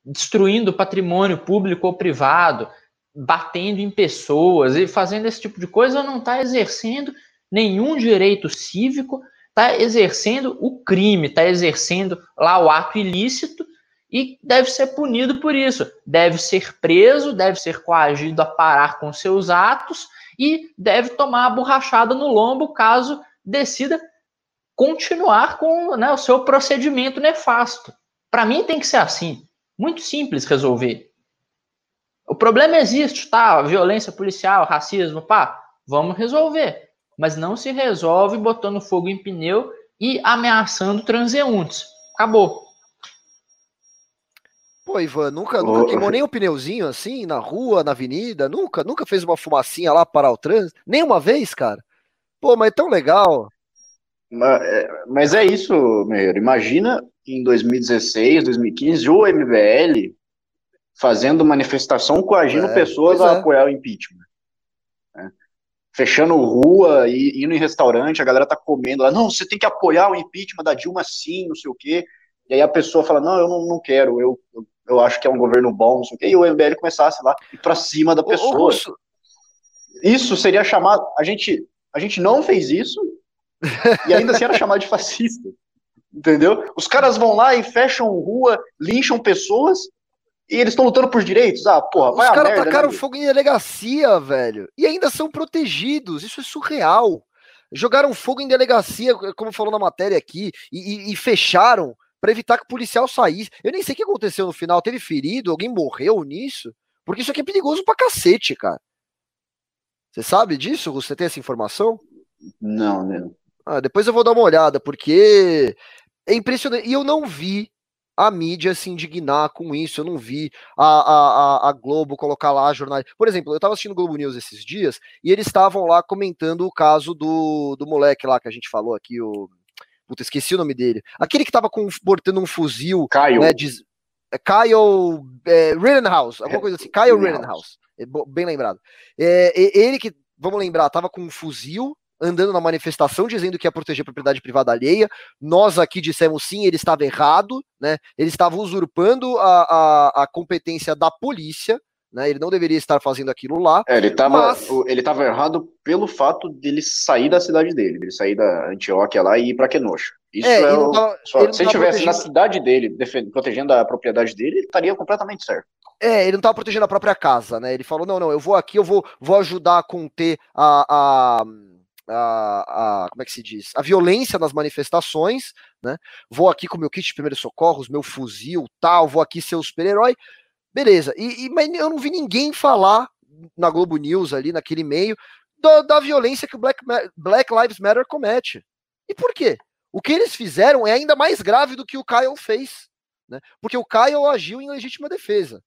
S3: destruindo patrimônio público ou privado, batendo em pessoas e fazendo esse tipo de coisa não está exercendo nenhum direito cívico está exercendo o crime, está exercendo lá o ato ilícito e deve ser punido por isso. Deve ser preso, deve ser coagido a parar com seus atos e deve tomar a borrachada no lombo caso decida continuar com né, o seu procedimento nefasto. Para mim tem que ser assim. Muito simples resolver. O problema existe, tá? Violência policial, racismo, pá, vamos resolver mas não se resolve botando fogo em pneu e ameaçando transeuntes. Acabou.
S1: Pô, Ivan, nunca, nunca queimou nem um pneuzinho assim, na rua, na avenida? Nunca? Nunca fez uma fumacinha lá para o trânsito? Nem uma vez, cara? Pô, mas é tão legal.
S2: Mas, é, mas é isso, meu. Imagina em 2016, 2015, o MBL fazendo manifestação coagindo é, pessoas a é. apoiar o impeachment fechando rua e indo em restaurante, a galera tá comendo lá, não, você tem que apoiar o impeachment da Dilma sim, não sei o quê. E aí a pessoa fala, não, eu não, não quero, eu, eu, eu acho que é um governo bom, não sei o quê. E o MBL começasse lá, ir pra cima da pessoa. isso seria chamado, a gente, a gente não fez isso, e ainda assim era chamado de fascista. Entendeu? Os caras vão lá e fecham rua, lincham pessoas, e eles estão lutando por direitos? Ah, porra,
S1: vai Os caras tacaram né, fogo em delegacia, velho. E ainda são protegidos. Isso é surreal. Jogaram fogo em delegacia, como falou na matéria aqui, e, e, e fecharam para evitar que o policial saísse. Eu nem sei o que aconteceu no final. Teve ferido? Alguém morreu nisso? Porque isso aqui é perigoso pra cacete, cara. Você sabe disso? Você tem essa informação?
S2: Não, né?
S1: Ah, depois eu vou dar uma olhada, porque é impressionante. E eu não vi a mídia se indignar com isso. Eu não vi a, a, a Globo colocar lá jornais. Por exemplo, eu estava assistindo o Globo News esses dias e eles estavam lá comentando o caso do, do moleque lá que a gente falou aqui, o. Puta, esqueci o nome dele. Aquele que estava portando um fuzil.
S2: Caio.
S1: Né, de, é, Kyle é, Rittenhouse, alguma coisa assim. Kyle Rittenhouse. É, bem lembrado. É, ele que, vamos lembrar, estava com um fuzil andando na manifestação dizendo que ia proteger a propriedade privada alheia. Nós aqui dissemos sim, ele estava errado, né? Ele estava usurpando a, a, a competência da polícia. Né, ele não deveria estar fazendo aquilo lá.
S2: É, ele estava mas... ele errado pelo fato dele sair da cidade dele, ele sair da Antioquia lá e ir para Kenosha. Isso é, é o... tava, só... ele se ele estivesse na cidade dele, defend... protegendo a propriedade dele, ele estaria completamente certo.
S1: É, ele não estava protegendo a própria casa, né? Ele falou: não, não, eu vou aqui, eu vou, vou ajudar a conter a, a a, a, como é que se diz? A violência nas manifestações, né? Vou aqui com meu kit de primeiros socorros, meu fuzil, tal, vou aqui ser o super-herói. Beleza. E, e, mas eu não vi ninguém falar na Globo News ali, naquele meio, da, da violência que o Black, Black Lives Matter comete. E por quê? O que eles fizeram é ainda mais grave do que o Kyle fez. né? Porque o Kyle agiu em legítima defesa.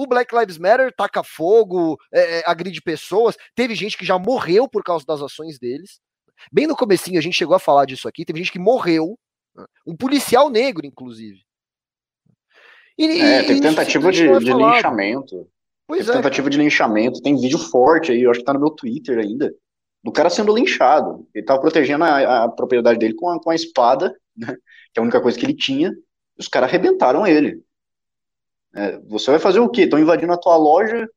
S1: O Black Lives Matter taca fogo, é, é, agride pessoas. Teve gente que já morreu por causa das ações deles. Bem no comecinho a gente chegou a falar disso aqui. Teve gente que morreu, né? um policial negro, inclusive.
S2: E, é, tem tentativa de, de linchamento. Pois é. tentativa de linchamento. Tem vídeo forte aí, eu acho que tá no meu Twitter ainda. Do cara sendo linchado. Ele tava protegendo a, a propriedade dele com a, com a espada, né? Que é a única coisa que ele tinha. E os caras arrebentaram ele. É, você vai fazer o quê? Estão invadindo a tua loja,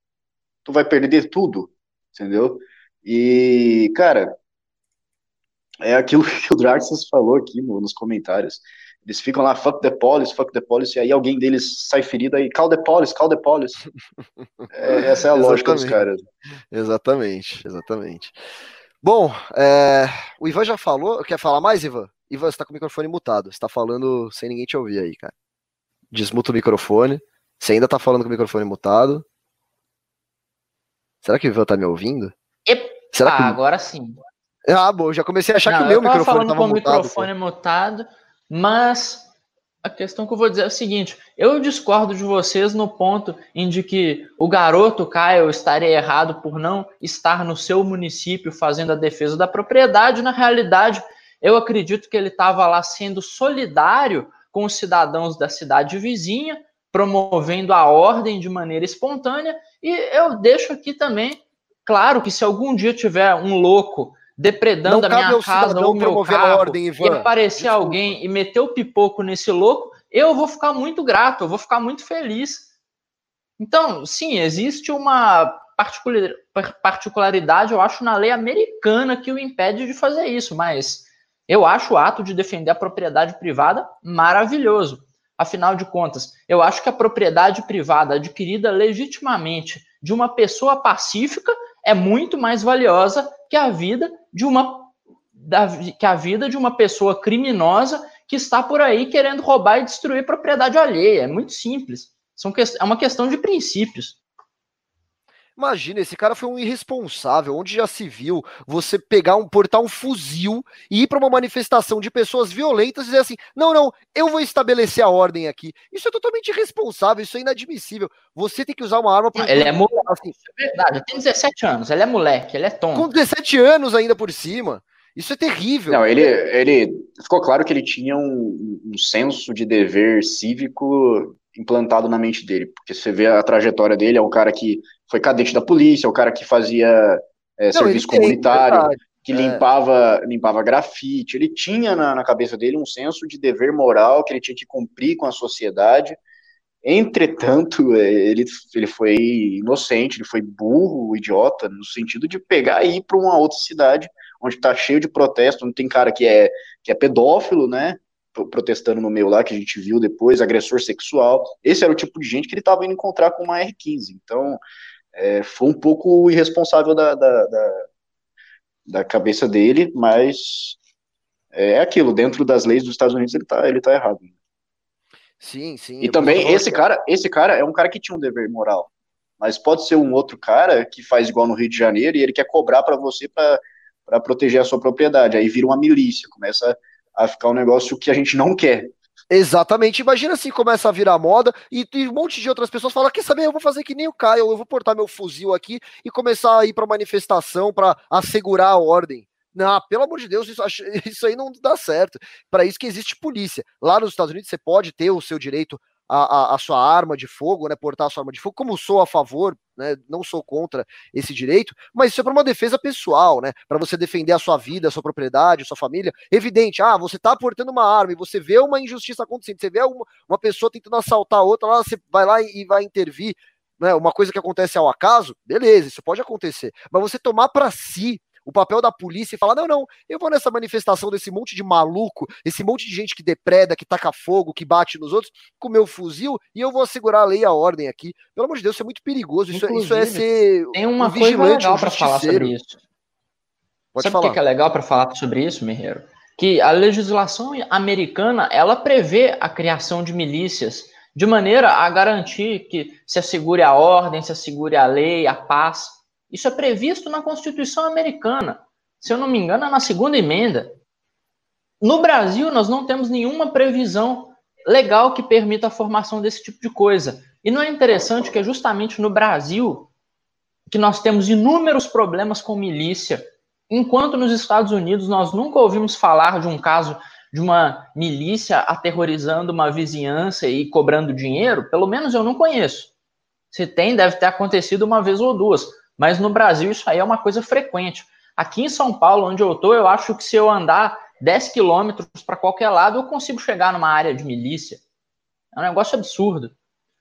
S2: tu vai perder tudo, entendeu? E, cara, é aquilo que o Draxus falou aqui no, nos comentários. Eles ficam lá, fuck the police, fuck the police, e aí alguém deles sai ferido aí, call the police, call the police. É, essa é a lógica dos caras.
S1: Exatamente, exatamente. Bom, é, o Ivan já falou, quer falar mais, Ivan? Ivan, você tá com o microfone mutado, você tá falando sem ninguém te ouvir aí, cara. Desmuta o microfone. Você ainda tá falando com o microfone mutado? Será que o Ivan tá me ouvindo?
S3: Epa, Será que... agora sim.
S1: Ah, bom, já comecei a achar Não, que o meu microfone falando tava com o
S3: microfone mutado, mas a questão que eu vou dizer é o seguinte: eu discordo de vocês no ponto em de que o garoto Caio estaria errado por não estar no seu município fazendo a defesa da propriedade. Na realidade, eu acredito que ele estava lá sendo solidário com os cidadãos da cidade vizinha, promovendo a ordem de maneira espontânea. E eu deixo aqui também, claro que se algum dia tiver um louco depredando Não a minha casa ou meu carro ordem, e aparecer Desculpa. alguém e meter o pipoco nesse louco, eu vou ficar muito grato, eu vou ficar muito feliz. Então, sim, existe uma particularidade, eu acho, na lei americana que o impede de fazer isso, mas eu acho o ato de defender a propriedade privada maravilhoso. Afinal de contas, eu acho que a propriedade privada adquirida legitimamente de uma pessoa pacífica é muito mais valiosa que a vida de uma da, que a vida de uma pessoa criminosa que está por aí querendo roubar e destruir propriedade alheia. É muito simples. São, é uma questão de princípios.
S1: Imagina, esse cara foi um irresponsável. Onde já se viu você pegar um portar um fuzil e ir para uma manifestação de pessoas violentas e dizer assim: não, não, eu vou estabelecer a ordem aqui. Isso é totalmente irresponsável, isso é inadmissível. Você tem que usar uma arma
S3: para. Ele é moleque, assim. é verdade. Ele tem 17 anos, ele é moleque, ele é tonto.
S1: Com 17 anos ainda por cima. Isso é terrível.
S2: Não, ele, ele ficou claro que ele tinha um, um senso de dever cívico implantado na mente dele, porque você vê a trajetória dele, é um cara que foi cadete da polícia, o cara que fazia é, Não, serviço comunitário, tem, que é. limpava, limpava grafite, ele tinha na, na, cabeça dele um senso de dever moral que ele tinha que cumprir com a sociedade, entretanto, é, ele, ele foi inocente, ele foi burro, idiota, no sentido de pegar e ir para uma outra cidade, onde está cheio de protesto, onde tem cara que é, que é pedófilo, né, protestando no meio lá, que a gente viu depois, agressor sexual. Esse era o tipo de gente que ele estava indo encontrar com uma R15. Então, é, foi um pouco irresponsável da, da, da, da cabeça dele, mas é aquilo, dentro das leis dos Estados Unidos ele está ele tá errado.
S1: Sim, sim.
S2: E também esse cara, esse cara é um cara que tinha um dever moral. Mas pode ser um outro cara que faz igual no Rio de Janeiro e ele quer cobrar para você para proteger a sua propriedade. Aí vira uma milícia, começa a ficar um negócio que a gente não quer.
S1: Exatamente. Imagina se começa a virar moda e, e, um monte de outras pessoas falam: quer saber, eu vou fazer que nem o Caio, eu vou portar meu fuzil aqui e começar a ir para manifestação para assegurar a ordem. Não, pelo amor de Deus, isso, isso aí não dá certo. Para isso que existe polícia. Lá nos Estados Unidos você pode ter o seu direito a, a, a, sua arma de fogo, né, portar a sua arma de fogo, como sou a favor, né, não sou contra esse direito, mas isso é para uma defesa pessoal, né, para você defender a sua vida, a sua propriedade, a sua família. Evidente, ah, você está portando uma arma e você vê uma injustiça acontecendo, você vê uma, uma pessoa tentando assaltar outra, lá você vai lá e, e vai intervir, né, uma coisa que acontece ao acaso, beleza, isso pode acontecer, mas você tomar para si o papel da polícia e falar: não, não, eu vou nessa manifestação desse monte de maluco, esse monte de gente que depreda, que taca fogo, que bate nos outros, com meu fuzil e eu vou assegurar a lei e a ordem aqui. Pelo amor de Deus, isso é muito perigoso. Isso, é, isso é ser.
S3: Tem uma um coisa legal um para falar sobre isso. Pode Sabe o que é legal para falar sobre isso, Merreiro? Que a legislação americana ela prevê a criação de milícias de maneira a garantir que se assegure a ordem, se assegure a lei, a paz. Isso é previsto na Constituição americana. Se eu não me engano, é na segunda emenda. No Brasil, nós não temos nenhuma previsão legal que permita a formação desse tipo de coisa. E não é interessante que é justamente no Brasil que nós temos inúmeros problemas com milícia, enquanto nos Estados Unidos nós nunca ouvimos falar de um caso de uma milícia aterrorizando uma vizinhança e cobrando dinheiro, pelo menos eu não conheço. Se tem, deve ter acontecido uma vez ou duas, mas no Brasil isso aí é uma coisa frequente. Aqui em São Paulo, onde eu tô, eu acho que se eu andar 10 quilômetros para qualquer lado, eu consigo chegar numa área de milícia. É um negócio absurdo.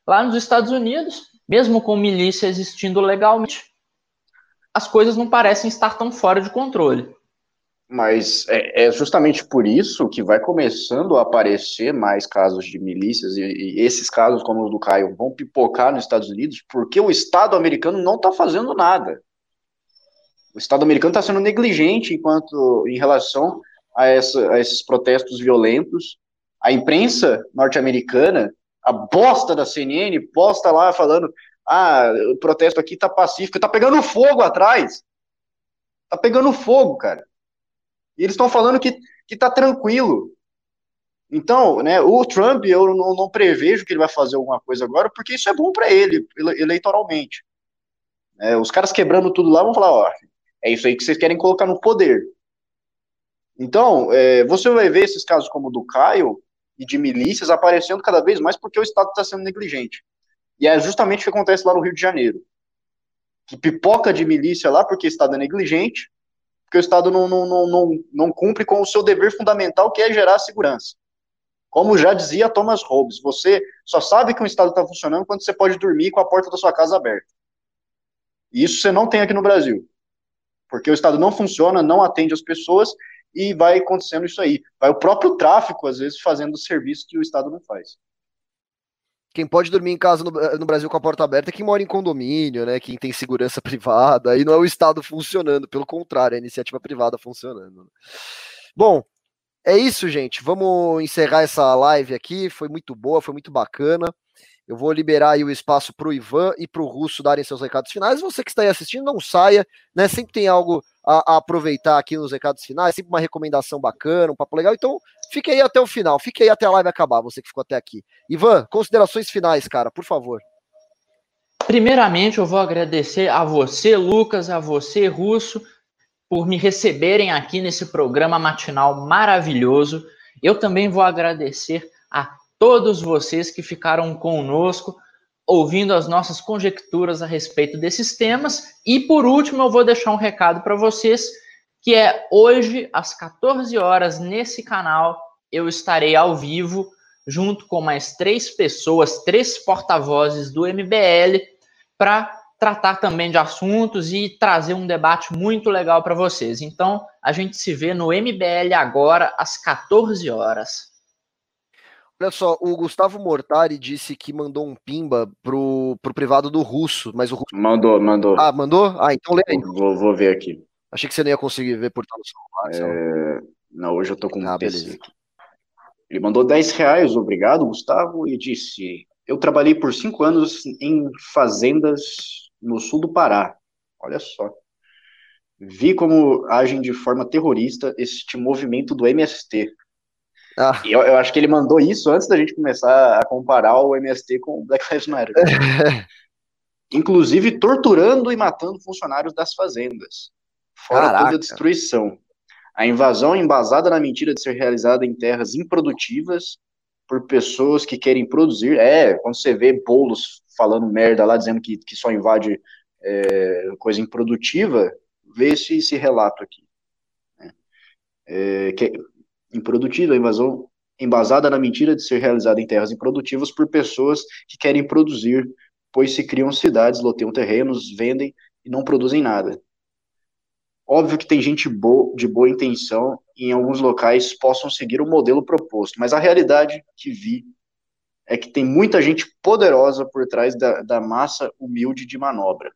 S3: Lá nos Estados Unidos, mesmo com milícia existindo legalmente, as coisas não parecem estar tão fora de controle.
S2: Mas é, é, justamente por isso que vai começando a aparecer mais casos de milícias, e, e, esses casos, como o do Caio, vão pipocar nos Estados Unidos, porque o Estado americano não está fazendo nada. O Estado americano está sendo negligente enquanto em relação a, essa, a esses protestos violentos. A imprensa norte-americana, a bosta da CNN, posta lá falando: ah, o protesto aqui está pacífico, está pegando fogo atrás. Está pegando fogo, cara. E eles estão falando que, que tá tranquilo. Então, né, o Trump, eu não, não, prevejo que ele vai fazer alguma coisa agora, porque isso é bom para ele, eleitoralmente. É, os caras quebrando tudo lá vão falar, ó, é isso aí que vocês querem colocar no poder. Então, é, você vai ver esses casos como o do Caio e de milícias aparecendo cada vez mais porque o Estado está sendo negligente. E é justamente o que acontece lá no Rio de Janeiro. Que pipoca de milícia lá porque o Estado é negligente, porque o Estado não, não, não, não, não cumpre com o seu dever fundamental, que é gerar segurança. Como já dizia Thomas Hobbes, você só sabe que um Estado está funcionando quando você pode dormir com a porta da sua casa aberta. E isso você não tem aqui no Brasil. Porque o Estado não funciona, não atende as pessoas e vai acontecendo isso aí. Vai o próprio tráfico, às vezes, fazendo o serviço que o Estado não faz.
S1: Quem pode dormir em casa no, eh, no, Brasil com a porta aberta é quem mora em condomínio, né? Quem tem segurança privada. Aí não é o Estado funcionando, pelo contrário, é a iniciativa privada funcionando. Bom, é isso, gente. Vamos encerrar essa live aqui. Foi muito boa, foi muito bacana. Eu vou liberar aí o espaço para o Ivan e para o Russo darem seus recados finais. Você que está aí assistindo, não saia, né? Sempre tem algo a, a, aproveitar aqui nos recados finais, sempre uma recomendação bacana, um papo legal. Então, fique aí até o final, fique aí até a live acabar, você que ficou até aqui. Ivan, considerações finais, cara, por favor.
S3: Primeiramente, eu vou agradecer a você, Lucas, a você, Russo, por me receberem aqui nesse programa matinal maravilhoso. Eu também vou agradecer a todos vocês que ficaram conosco ouvindo as nossas conjecturas a respeito desses temas. E por último, eu vou deixar um recado para vocês, que é hoje às 14 horas nesse canal eu estarei ao vivo junto com mais três pessoas, três porta-vozes do MBL para tratar também de assuntos e trazer um debate muito legal para vocês. Então, a gente se vê no MBL agora às 14 horas.
S1: Olha só, o Gustavo Mortari disse que mandou um pimba pro, pro privado do russo, mas o russo.
S2: Mandou, mandou.
S1: Ah, mandou? Ah, então lê aí.
S2: Vou, vou ver aqui.
S1: Achei que você não ia conseguir ver por no
S2: celular. É... Não, hoje eu tô com um ah, PC aqui. Ele mandou 10 reais, obrigado, Gustavo, e disse: Eu trabalhei por cinco anos em fazendas no sul do Pará. Olha só. Vi como agem de forma terrorista este movimento do MST, ah. Eu, eu, acho que ele mandou isso antes da gente começar a comparar o MST com o Black Lives Matter. Inclusive torturando e matando funcionários das fazendas. Fora Caraca. toda a destruição. A invasão embasada na mentira de ser realizada em terras improdutivas por pessoas que querem produzir. É, quando você vê bolos falando merda lá, dizendo que, que só invade é, coisa improdutiva, vê esse, esse relato aqui. É, que, improdutiva, a invasão embasada na mentira de ser realizada em terras improdutivas por pessoas que querem produzir, pois se criam cidades, loteiam terrenos, vendem e não produzem nada. Óbvio que tem gente de boa intenção e em alguns locais possam seguir o modelo proposto, mas a realidade que vi é que tem muita gente poderosa por trás da, da massa humilde de manobra.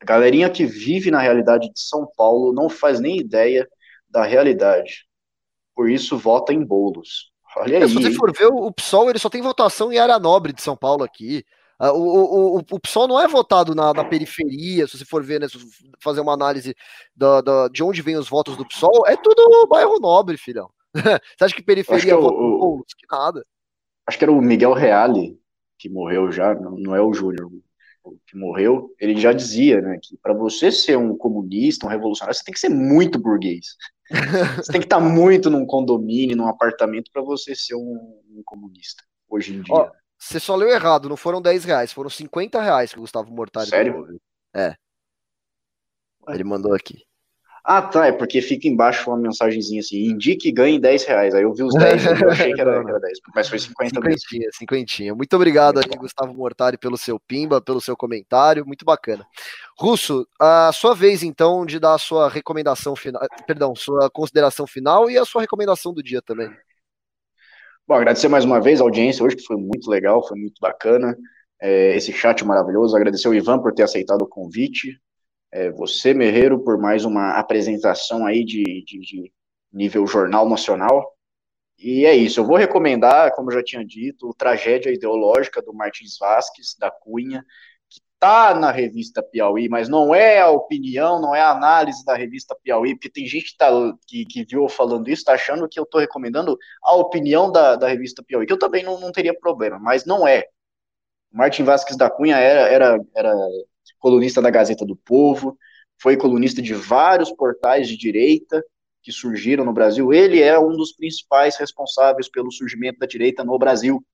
S2: A galerinha que vive na realidade de São Paulo não faz nem ideia da realidade por isso vota em bolos. Olha aí.
S1: Se você for ver, o PSOL ele só tem votação em área nobre de São Paulo aqui. Ah, o, o, o, o PSOL não é votado na, na, periferia, se você for ver, né, fazer uma análise da, da, de onde vem os votos do PSOL, é tudo bairro nobre, filhão. você acha que periferia
S2: vota o,
S1: Que nada.
S2: acho que era o Miguel Reale, que morreu já, não é o Júnior, que morreu, ele já dizia, né, que para você ser um comunista, um revolucionário, você tem que ser muito burguês. Você tem que estar tá muito num condomínio, num apartamento para você ser um, um, comunista hoje em dia. Ó,
S1: você só leu errado, não foram 10 reais, foram 50 reais que o Gustavo Mortari
S2: Sério?
S1: É. Ele mandou aqui.
S2: Ah, tá, é porque fica embaixo uma mensagenzinha assim, indique e ganhe 10 reais. Aí eu vi os 10, eu achei que era, que era 10, mas foi 50
S1: cinquentinha, mesmo. Cinquentinha. Muito obrigado aí, Gustavo Mortari, pelo seu pimba, pelo seu comentário, muito bacana. Russo, a sua vez então de dar a sua recomendação final, perdão, sua consideração final e a sua recomendação do dia também.
S2: Bom, agradecer mais uma vez a audiência hoje, que foi muito legal, foi muito bacana. É, esse chat maravilhoso. Agradecer ao Ivan por ter aceitado o convite é, você, Merreiro, por mais uma apresentação aí de, de, de, nível jornal nacional. E é isso, eu vou recomendar, como já tinha dito, Tragédia Ideológica do Martins Vasques, da Cunha, está na revista Piauí, mas não é a opinião, não é a análise da revista Piauí, porque tem gente que, tá, que, que viu falando isso, está achando que eu estou recomendando a opinião da, da revista Piauí, que eu também não, não teria problema, mas não é. Martin Vasques da Cunha era, era, era colunista da Gazeta do Povo, foi colunista de vários portais de direita que surgiram no Brasil. Ele é um dos principais responsáveis pelo surgimento da direita no Brasil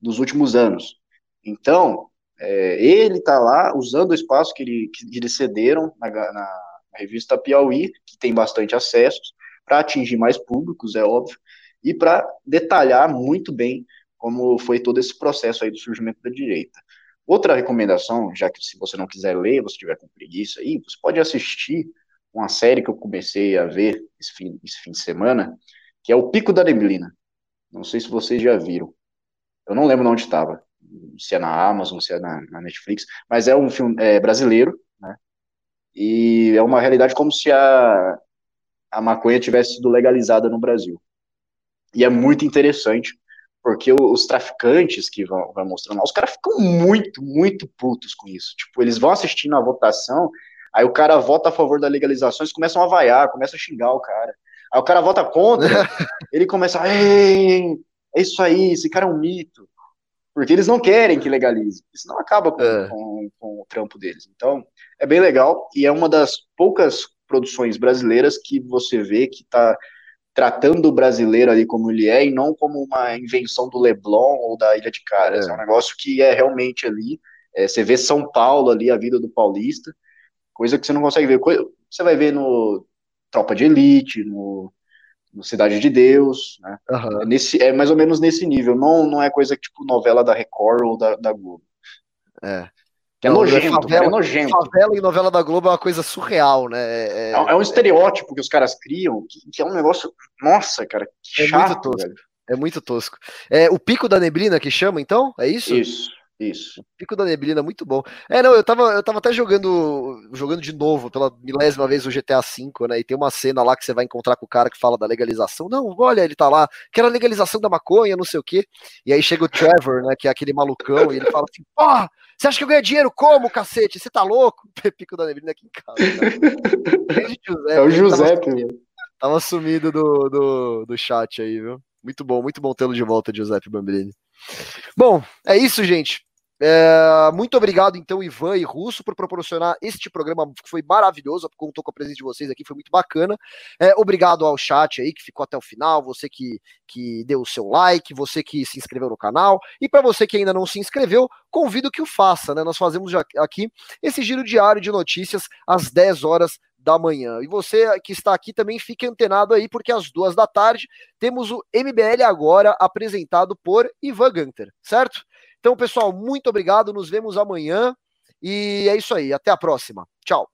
S2: nos últimos anos. Então, é, ele está lá usando o espaço que, ele, que eles cederam na, na, na revista Piauí, que tem bastante acessos, para atingir mais públicos, é óbvio, e para detalhar muito bem como foi todo esse processo aí do surgimento da direita. Outra recomendação, já que se você não quiser ler, você tiver com preguiça aí, você pode assistir uma série que eu comecei a ver esse fim, esse fim de semana, que é o Pico da Neblina. Não sei se vocês já viram. Eu não lembro onde estava, se é na Amazon, se é na, na Netflix, mas é um filme é, brasileiro, né? E é uma realidade como se a, a maconha tivesse sido legalizada no Brasil. E é muito interessante, porque os traficantes que vão, vão mostrando lá, os caras ficam muito, muito putos com isso. Tipo, eles vão assistindo a votação, aí o cara vota a favor da legalização, eles começam a vaiar, começam a xingar o cara. Aí o cara vota contra, ele começa, Ei, é isso aí, esse cara é um mito. Porque eles não querem que legalize. Isso não acaba com, é. com, com o trampo deles. Então, é bem legal e é uma das poucas produções brasileiras que você vê que está tratando o brasileiro ali como ele é e não como uma invenção do Leblon ou da Ilha de Caras. É, é um negócio que é realmente ali. É, você vê São Paulo ali, a vida do paulista, coisa que você não consegue ver. Você vai ver no Tropa de Elite, no, no Cidade de Deus, né? Uhum. É, nesse, é mais ou menos nesse nível. Não, não é coisa tipo novela da Record ou da, da Globo.
S1: É.
S2: Que é não, nojento, favela, é nojento.
S1: Favela e novela da Globo é uma coisa surreal, né? É,
S2: é, é um estereótipo que os caras criam, que, que, é um negócio. Nossa, cara, que é chato, muito
S1: tosco. Velho. É muito tosco. É o pico da neblina que chama, então? É isso?
S2: Isso. Isso.
S1: Pico da Neblina, muito bom. É, não, eu tava, eu tava até jogando jogando de novo, pela milésima vez, o GTA V, né? E tem uma cena lá que você vai encontrar com o cara que fala da legalização. Não, olha, ele tá lá, que era legalização da maconha, não sei o quê. E aí chega o Trevor, né? Que é aquele malucão, e ele fala assim: porra, você acha que eu ganho dinheiro como, cacete? Você tá louco? Pico da Neblina aqui em casa.
S2: é o José, tava,
S1: tava sumido do, do, do chat aí, viu? Muito bom, muito bom tê-lo de volta, Giuseppe Bambrini. Bom, é isso, gente. É, muito obrigado, então, Ivan e Russo, por proporcionar este programa que foi maravilhoso. Contou com a presença de vocês aqui, foi muito bacana. É, obrigado ao chat aí que ficou até o final, você que, que deu o seu like, você que se inscreveu no canal. E para você que ainda não se inscreveu, convido que o faça, né? Nós fazemos aqui esse giro diário de notícias às 10 horas da manhã. E você que está aqui também fique antenado aí, porque às duas da tarde temos o MBL agora apresentado por Ivan Gunter, certo? Então, pessoal, muito obrigado. Nos vemos amanhã. E é isso aí. Até a próxima. Tchau.